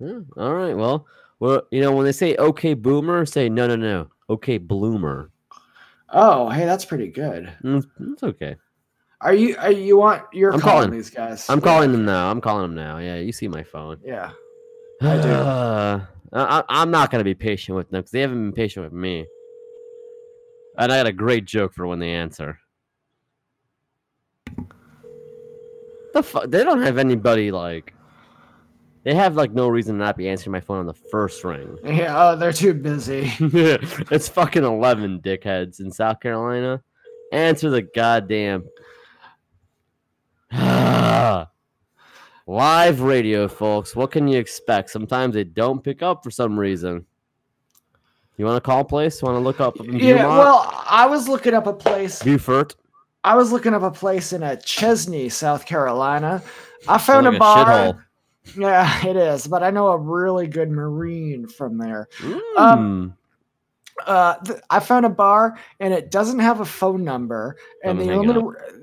Yeah, all right. Well, well, you know when they say "Okay, Boomer," say no, no, no. Okay, Bloomer. Oh, hey, that's pretty good. Mm, It's okay. Are you? Are you want? You're I'm calling, calling. these guys. I'm Yeah. calling them now. I'm calling them now. Yeah, you see my phone. Yeah. I do. Uh, I, I'm not gonna be patient with them because they haven't been patient with me. And I got a great joke for when they answer. The fu- They don't have anybody like. They have like no reason to not be answering my phone on the first ring. Yeah. Oh, they're too busy. it's fucking eleven dickheads in South Carolina. Answer the goddamn. Live radio, folks. What can you expect? Sometimes they don't pick up for some reason. You want to call a place? Want to look up? yeah. Beaumont? Well, I was looking up a place. Beaufort. I was looking up a place in a Chesnee, South Carolina. I found like a a bar. shithole. Yeah, it is. But I know a really good marine from there. Mm. uh th- i found a bar and it doesn't have a phone number and the only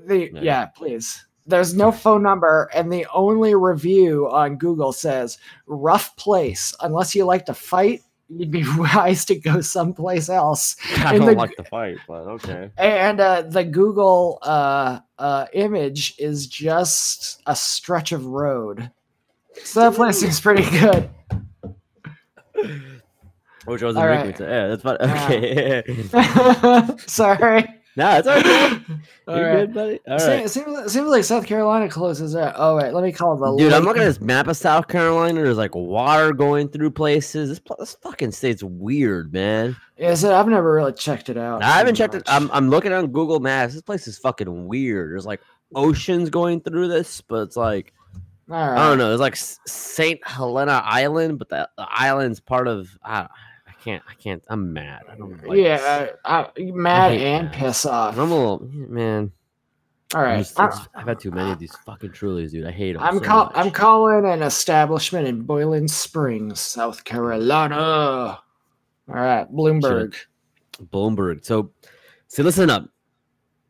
the Yeah. yeah. please there's no phone number and the only review on google says rough place unless you like to fight you'd be wise to go someplace else I in don't the- like to fight, but okay. and uh, the google uh, uh, image is just a stretch of road so that place seems pretty good oh, Which wasn't All making right. to- Yeah, that's fine. Yeah. Okay. sorry no, it's okay. All You're right. good, buddy. All right. It seems, seems like South Carolina closes out. Oh wait, let me call the. Dude, I'm looking at this map of South Carolina. There's like water going through places. This, this fucking state's weird, man. Is it? I've never really checked it out. I haven't too checked it. I'm, I'm looking on Google Maps. This place is fucking weird. There's like oceans going through this, but it's like All I don't know. It's like St. Helena Island, but the, the island's part of I, I can't. I can't. I'm mad. I don't like yeah, uh, mad hate and that. piss off. I'm a little man. All right. I'm just, I'm, I've had too many of these fucking Trulies, dude. I hate them. I'm, so call, much. I'm calling an establishment in Boiling Springs, South Carolina. All right, Bloomberg. Bloomberg. So, see, listen up.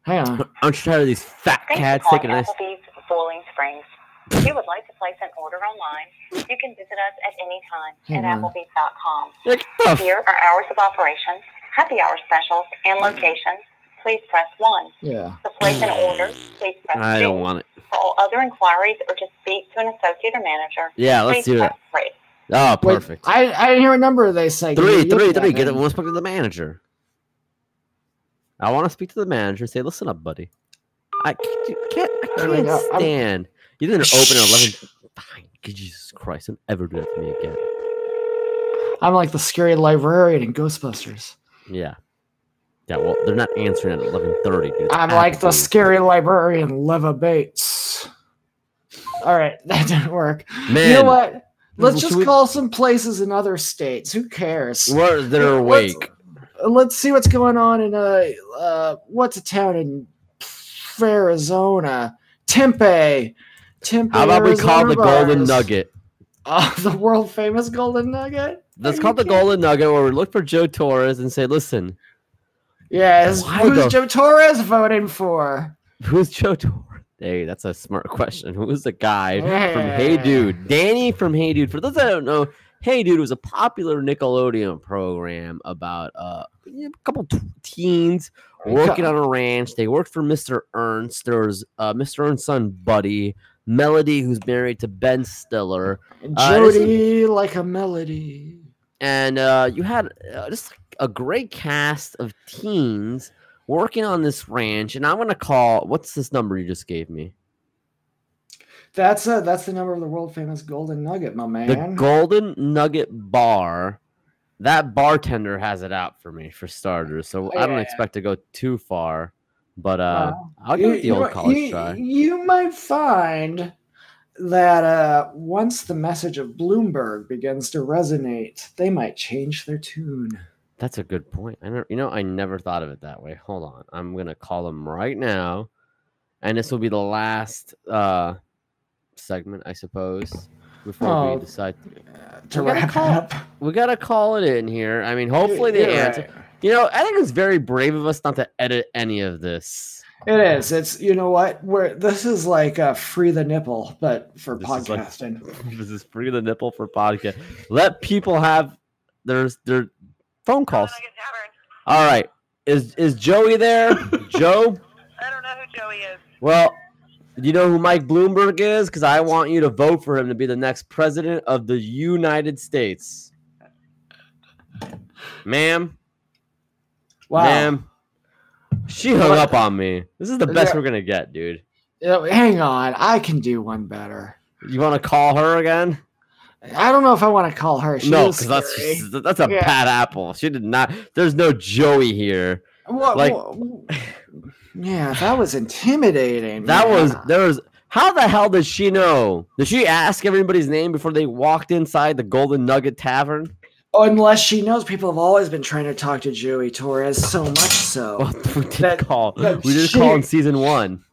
Hang on. Aren't you tired of these fat Thanks cats taking calling a nice? Applebee's Boiling Springs. If you would like to place an order online, you can visit us at any time Hang at hmm. on. applebees.com. Like, Here are hours of operation, happy hour specials, and locations. Please press 1. Yeah. To place an order, please press 2. I don't want it. For all other inquiries or to speak to an associate or manager, Yeah, let's please do press it. 3. Oh, Wait, perfect. I, I didn't hear a number they say. Can Three, you give three, three. Get it. man? One speak to the manager. I want to speak to the manager. And say, listen up, buddy. I can't. can't I can't stand. You didn't open at eleven. Fine. Jesus Christ! Don't ever do that to me again. I'm like the scary librarian in Ghostbusters. Yeah. Yeah. Well, they're not answering at eleven thirty, dude. It's I'm like the scary librarian, Leva Bates. All right, that didn't work. Man, You know what? Let's just we- call some places in other states. Who cares? Where they're Let's- awake. Let's see what's going on in uh, uh what's a town in Arizona? Tempe. Tempe. How about we call the Golden. Nugget? Uh, the world famous Golden Nugget? Let's Are call the? Golden Nugget where we look for Joe Torres and say, listen, Yes. Why Who's the- Joe Torres voting for? who's Joe Torres? Hey, that's a smart question. Who's the guy from Hey Dude? Danny from Hey Dude. For those that don't know, Hey Dude was a popular Nickelodeon program about uh, a couple t- teens working on a ranch. They worked for Mr. Ernst. There was uh, Mr. Ernst's son, Buddy. Melody, who's married to Ben Stiller. Uh, Jody like a melody. and uh, you had uh, just a great cast of teens working on this ranch. And I'm gonna call. What's this number you just gave me? That's uh that's the number of the world famous Golden Nugget, my man. The Golden Nugget Bar. That bartender has it out for me for starters, so I don't Yeah. expect to go too far. But uh, I'll give it the old college you- try. You might find that uh, once the message of Bloomberg begins to resonate, they might change their tune. That's a good point. I never, you know, I never thought of it that way. Hold on, I'm gonna call them right now, and this will be the last uh segment, I suppose, before Oh, we decide. Uh, to We gotta wrap call- up. We gotta call it in here. I mean, hopefully they You're answer. right. You know, I think it's very brave of us not to edit any of this. It is. It's you know what? Where this is like uh, free the nipple, but for This is like- podcasting. this is free the nipple for podcast. Let people have their their phone calls. All right, is is Joey there? Joe. I don't know who Joey is. Well, do you know who Mike Bloomberg is? Because I want you to vote for him to be the next president of the United States. Ma'am, wow. ma'am. She hung What? up on me. This is the best Yeah. we're gonna get, dude. Hang on, I can do one better. You want to call her again? I don't know if I want to call her. She no, because that's that's a Yeah. bad apple. She did not. There's no Joey here. What, like- what- yeah, that was intimidating. That was there was. How the hell did she know? Did she ask everybody's name before they walked inside the Golden Nugget Tavern? Unless she knows people have always been trying to talk to Joey Torres, so much so. Well, we did That- call. that we did she- call in season one.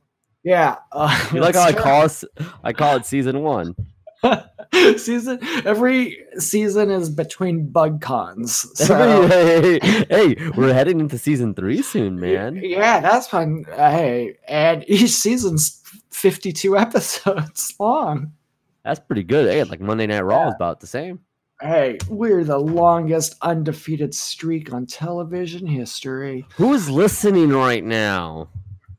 Yeah. Uh, You like how I call us? I call it season one. season? Every season is between bug cons. So, hey, hey, hey, we're heading into season three soon, man. Yeah, that's fun. Uh, hey, and each season's 52 episodes long. That's pretty good. Hey, like Monday Night Raw is about the same. Hey, we're the longest undefeated streak on television history. Who's listening right now?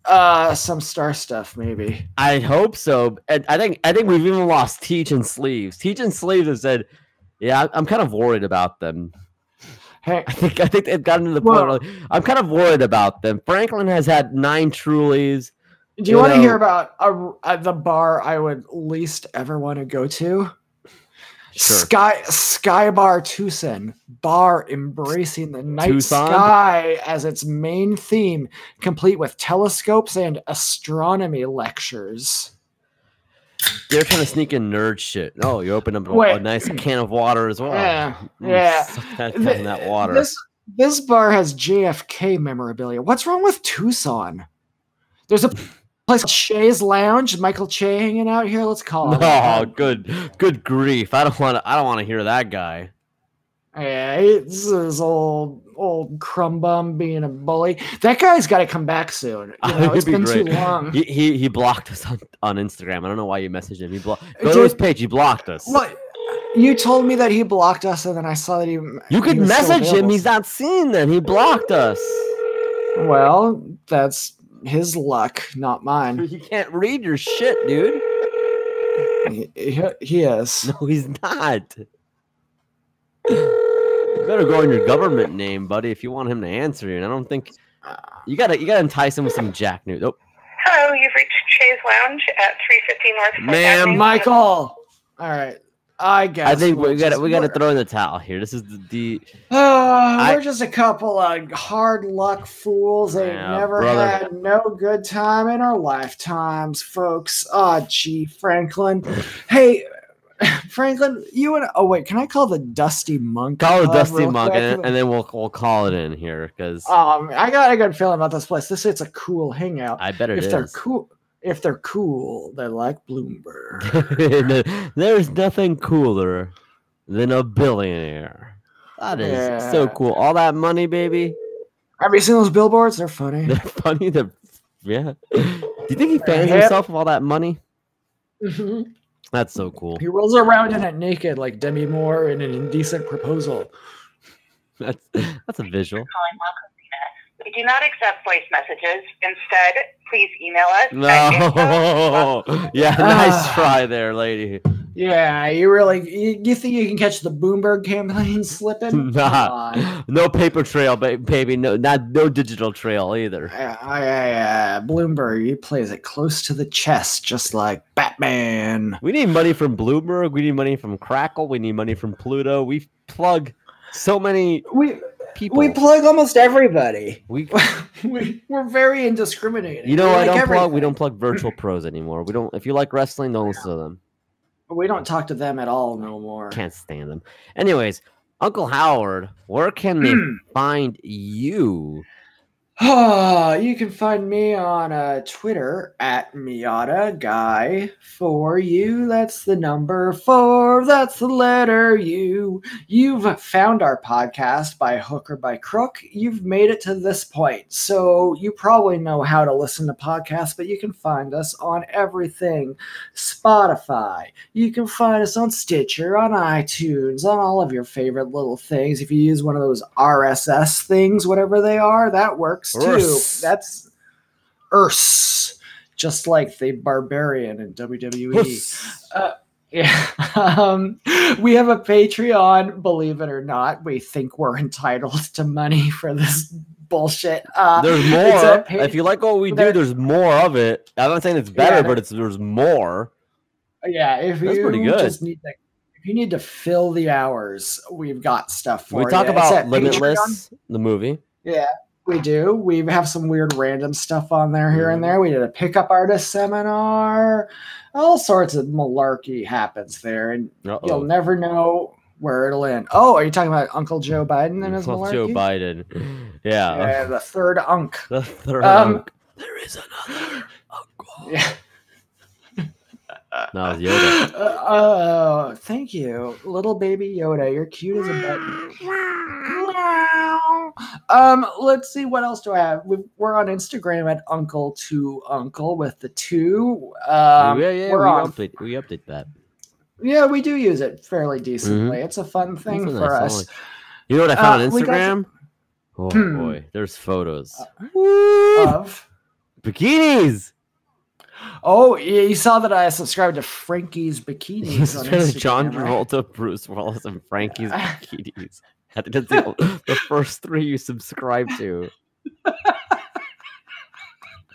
Uh, some star stuff, maybe. I hope so. And I think I think we've even lost Teach and Sleeves. Teach and Sleeves have said, "Yeah, I'm kind of worried about them." Hey, I think I think they've gotten to the point. Where I'm kind of worried about them. Franklin has had nine Trulies. do you, You want to hear about a, uh, the bar I would least ever want to go to? Sure. Sky Sky Bar Tucson bar embracing the night Tucson? sky as its main theme, complete with telescopes and astronomy lectures. They're trying to sneak in nerd shit. Oh, you open up a, a nice can of water as well. Yeah, Mm, yeah. that, that water. This this bar has JFK memorabilia. What's wrong with Tucson? There's a place called Che's Lounge. Michael Che hanging out here. Let's call it. Oh, good, good grief! I don't want to. I don't want to hear that guy. Yeah, this is old old crumb bum being a bully. That guy's got to come back soon. You know, it's be been too long. He, he he blocked us on, on Instagram. I don't know why you messaged him. He blocked. Go to his page. He blocked us. What? You told me that he blocked us, and then I saw that he. You could message him. He's not seen them. He blocked us. Well, that's his luck, not mine. He can't read your shit, dude. He, he, he is. No, he's not. You better go in your government name, buddy, if you want him to answer you. And I don't think you gotta you gotta entice him with some Jack News. Oh, Hello, you've reached Che's Lounge at 350 North Fourth Ma'am, Michael. All right. I guess I think we'll we gotta we gotta throw in the towel here. This is the, the Uh, I- we're just a couple of hard luck fools. that Yeah, never brother. had no good time in our lifetimes, folks. Ah, gee, Franklin. Hey, Franklin, you and oh wait, can I call the Dusty Monk? call it uh, Dusty real Monk, and, and then we'll we'll call it in here because um, I got a good feeling about this place. This it's a cool hangout. I bet it if they're cool, if they're cool, they're like Bloomberg. There's nothing cooler than a billionaire. That is so cool. All that money, baby. Have you seen those billboards? They're funny. They're funny. They're yeah. Do you think he fans hip. himself of all that money? Mhm. That's so cool. He rolls around in it naked like Demi Moore in an indecent proposal. That's that's a visual. Calling Welcome Vita. We do not accept voice messages. Instead, please email us. No. yeah, nice Ah. try there, lady. Yeah, you really you, you think you can catch the Bloomberg campaign slipping? Nah. No paper trail, baby. No, not no digital trail either. Yeah, yeah, yeah. Bloomberg, he plays it close to the chest, just like Batman. We need money from Bloomberg. We need money from Crackle. We need money from Pluto. We plug so many We people. we plug almost everybody. We- we we're very indiscriminating. you know, We I like don't plug. We don't plug virtual pros anymore. We don't. If you like wrestling, don't listen to them. We don't talk to them at all no more. Can't stand them. Anyways, Uncle Howard, where can they find you? You can find me on uh, Twitter at Miata Guy for you. That's the number four. That's the letter U. You've found our podcast by hook or by crook. You've made it to this point, so you probably know how to listen to podcasts. But you can find us on everything: Spotify. You can find us on Stitcher, on iTunes, on all of your favorite little things. If you use one of those RSS things, whatever they are, that works too. Urs. That's Urs, just like the barbarian in WWE. Huss. Yeah. Um, we have a Patreon, believe it or not. We think we're entitled to money for this bullshit. Uh, There's more. if you like what we do, there's more of it. I'm not saying it's better, Yeah, but it's there's more. yeah, if That's you pretty good. just need to, if you need to fill the hours, we've got stuff for We you. We talk about at Patreon. Limitless, the movie. Yeah, we do. We have some weird random stuff on there here and there. We did a pickup artist seminar. All sorts of malarkey happens there, and Uh-oh. you'll never know where it'll end. Oh, are you talking about Uncle Joe Biden and his Well, malarkey? Joe Biden. Yeah. Yeah, the third unk. The third Um, unc- There is another uncle. Yeah. No, it's Yoda. Uh, oh, thank you, little baby Yoda. You're cute as a button. Um, let's see what else do I have. we we're on Instagram at Uncle to Uncle with the two. Um, yeah, yeah, we're we on. update, we update that. Yeah, we do use it fairly decently. It's a fun thing That's for us. You know what I found Uh, on Instagram? Oh Hmm. boy, there's photos. Of Bikinis. Oh, yeah, you saw that I subscribed to Frankie's Bikinis on Instagram. John right? Travolta, Bruce Willis, and Frankie's bikinis. I think that's the, the first three you subscribe to.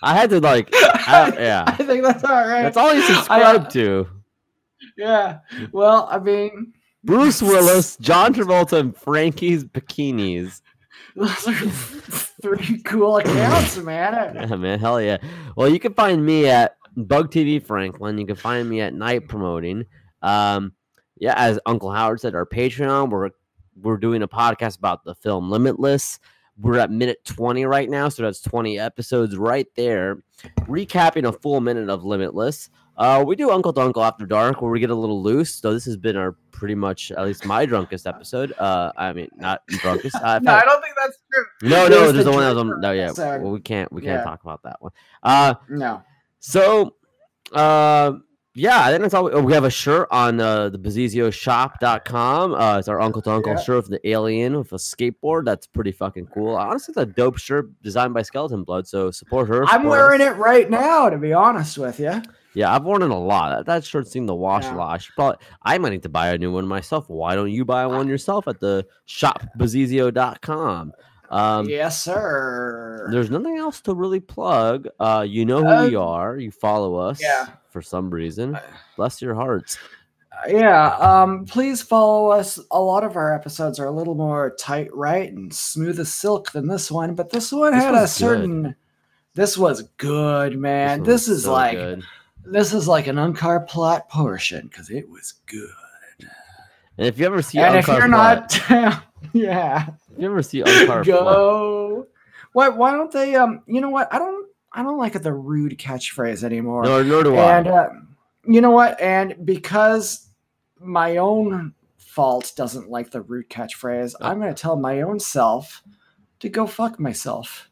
I had to like, I- yeah. I think that's all right. That's all you I, subscribe uh, to. Yeah. Well, I mean, Bruce Willis, John Travolta, and Frankie's bikinis. Three cool accounts, man. Yeah, man, hell yeah. Well, you can find me at Bug TV Franklin. You can find me at night promoting. Um, yeah, as Uncle Howard said, our Patreon. We're we're doing a podcast about the film Limitless. We're at minute 20 right now, so that's 20 episodes right there, recapping a full minute of Limitless. Uh, we do Uncle to Uncle After Dark where we get a little loose. So this has been our pretty much at least my drunkest episode. Uh, I mean not drunkest. Uh, No, I don't think that's true. no, no, there's the the one that was on. No, yeah, episode. well, we can't we can't Yeah. talk about that one. Uh, No. so, uh, yeah, I think that's all. We, oh, we have a shirt on uh, the BazisioShop.com. Uh, it's our Uncle to Uncle Yeah. shirt with the alien with a skateboard. That's pretty fucking cool. Honestly, it's a dope shirt designed by Skeleton Blood. So support her. I'm support wearing us. it right now, to be honest with you. Yeah, I've worn it a lot. That, that shirt's seen the wash Yeah. a lot. I, should probably, I might need to buy a new one myself. Why don't you buy one yourself at the shopbazizio.com? Um, yes, sir. There's nothing else to really plug. Uh, you know who Uh, we are. You follow us. yeah. For some reason, bless your hearts. Yeah, um, please follow us. A lot of our episodes are a little more tight, right, and smooth as silk than this one, but this one This had a was good. certain. This was good, man. one This, is so like good. This is like an Unkar Plutt portion because it was good. And if you ever see, and if you're Plot- not, yeah, if you ever see Unkar Plutt- go. Why? Why don't they? Um, you know what? I don't. I don't like the rude catchphrase anymore. no, nor do and I. uh, you know what? And because my own fault doesn't like the rude catchphrase, Oh. I'm going to tell my own self to go fuck myself.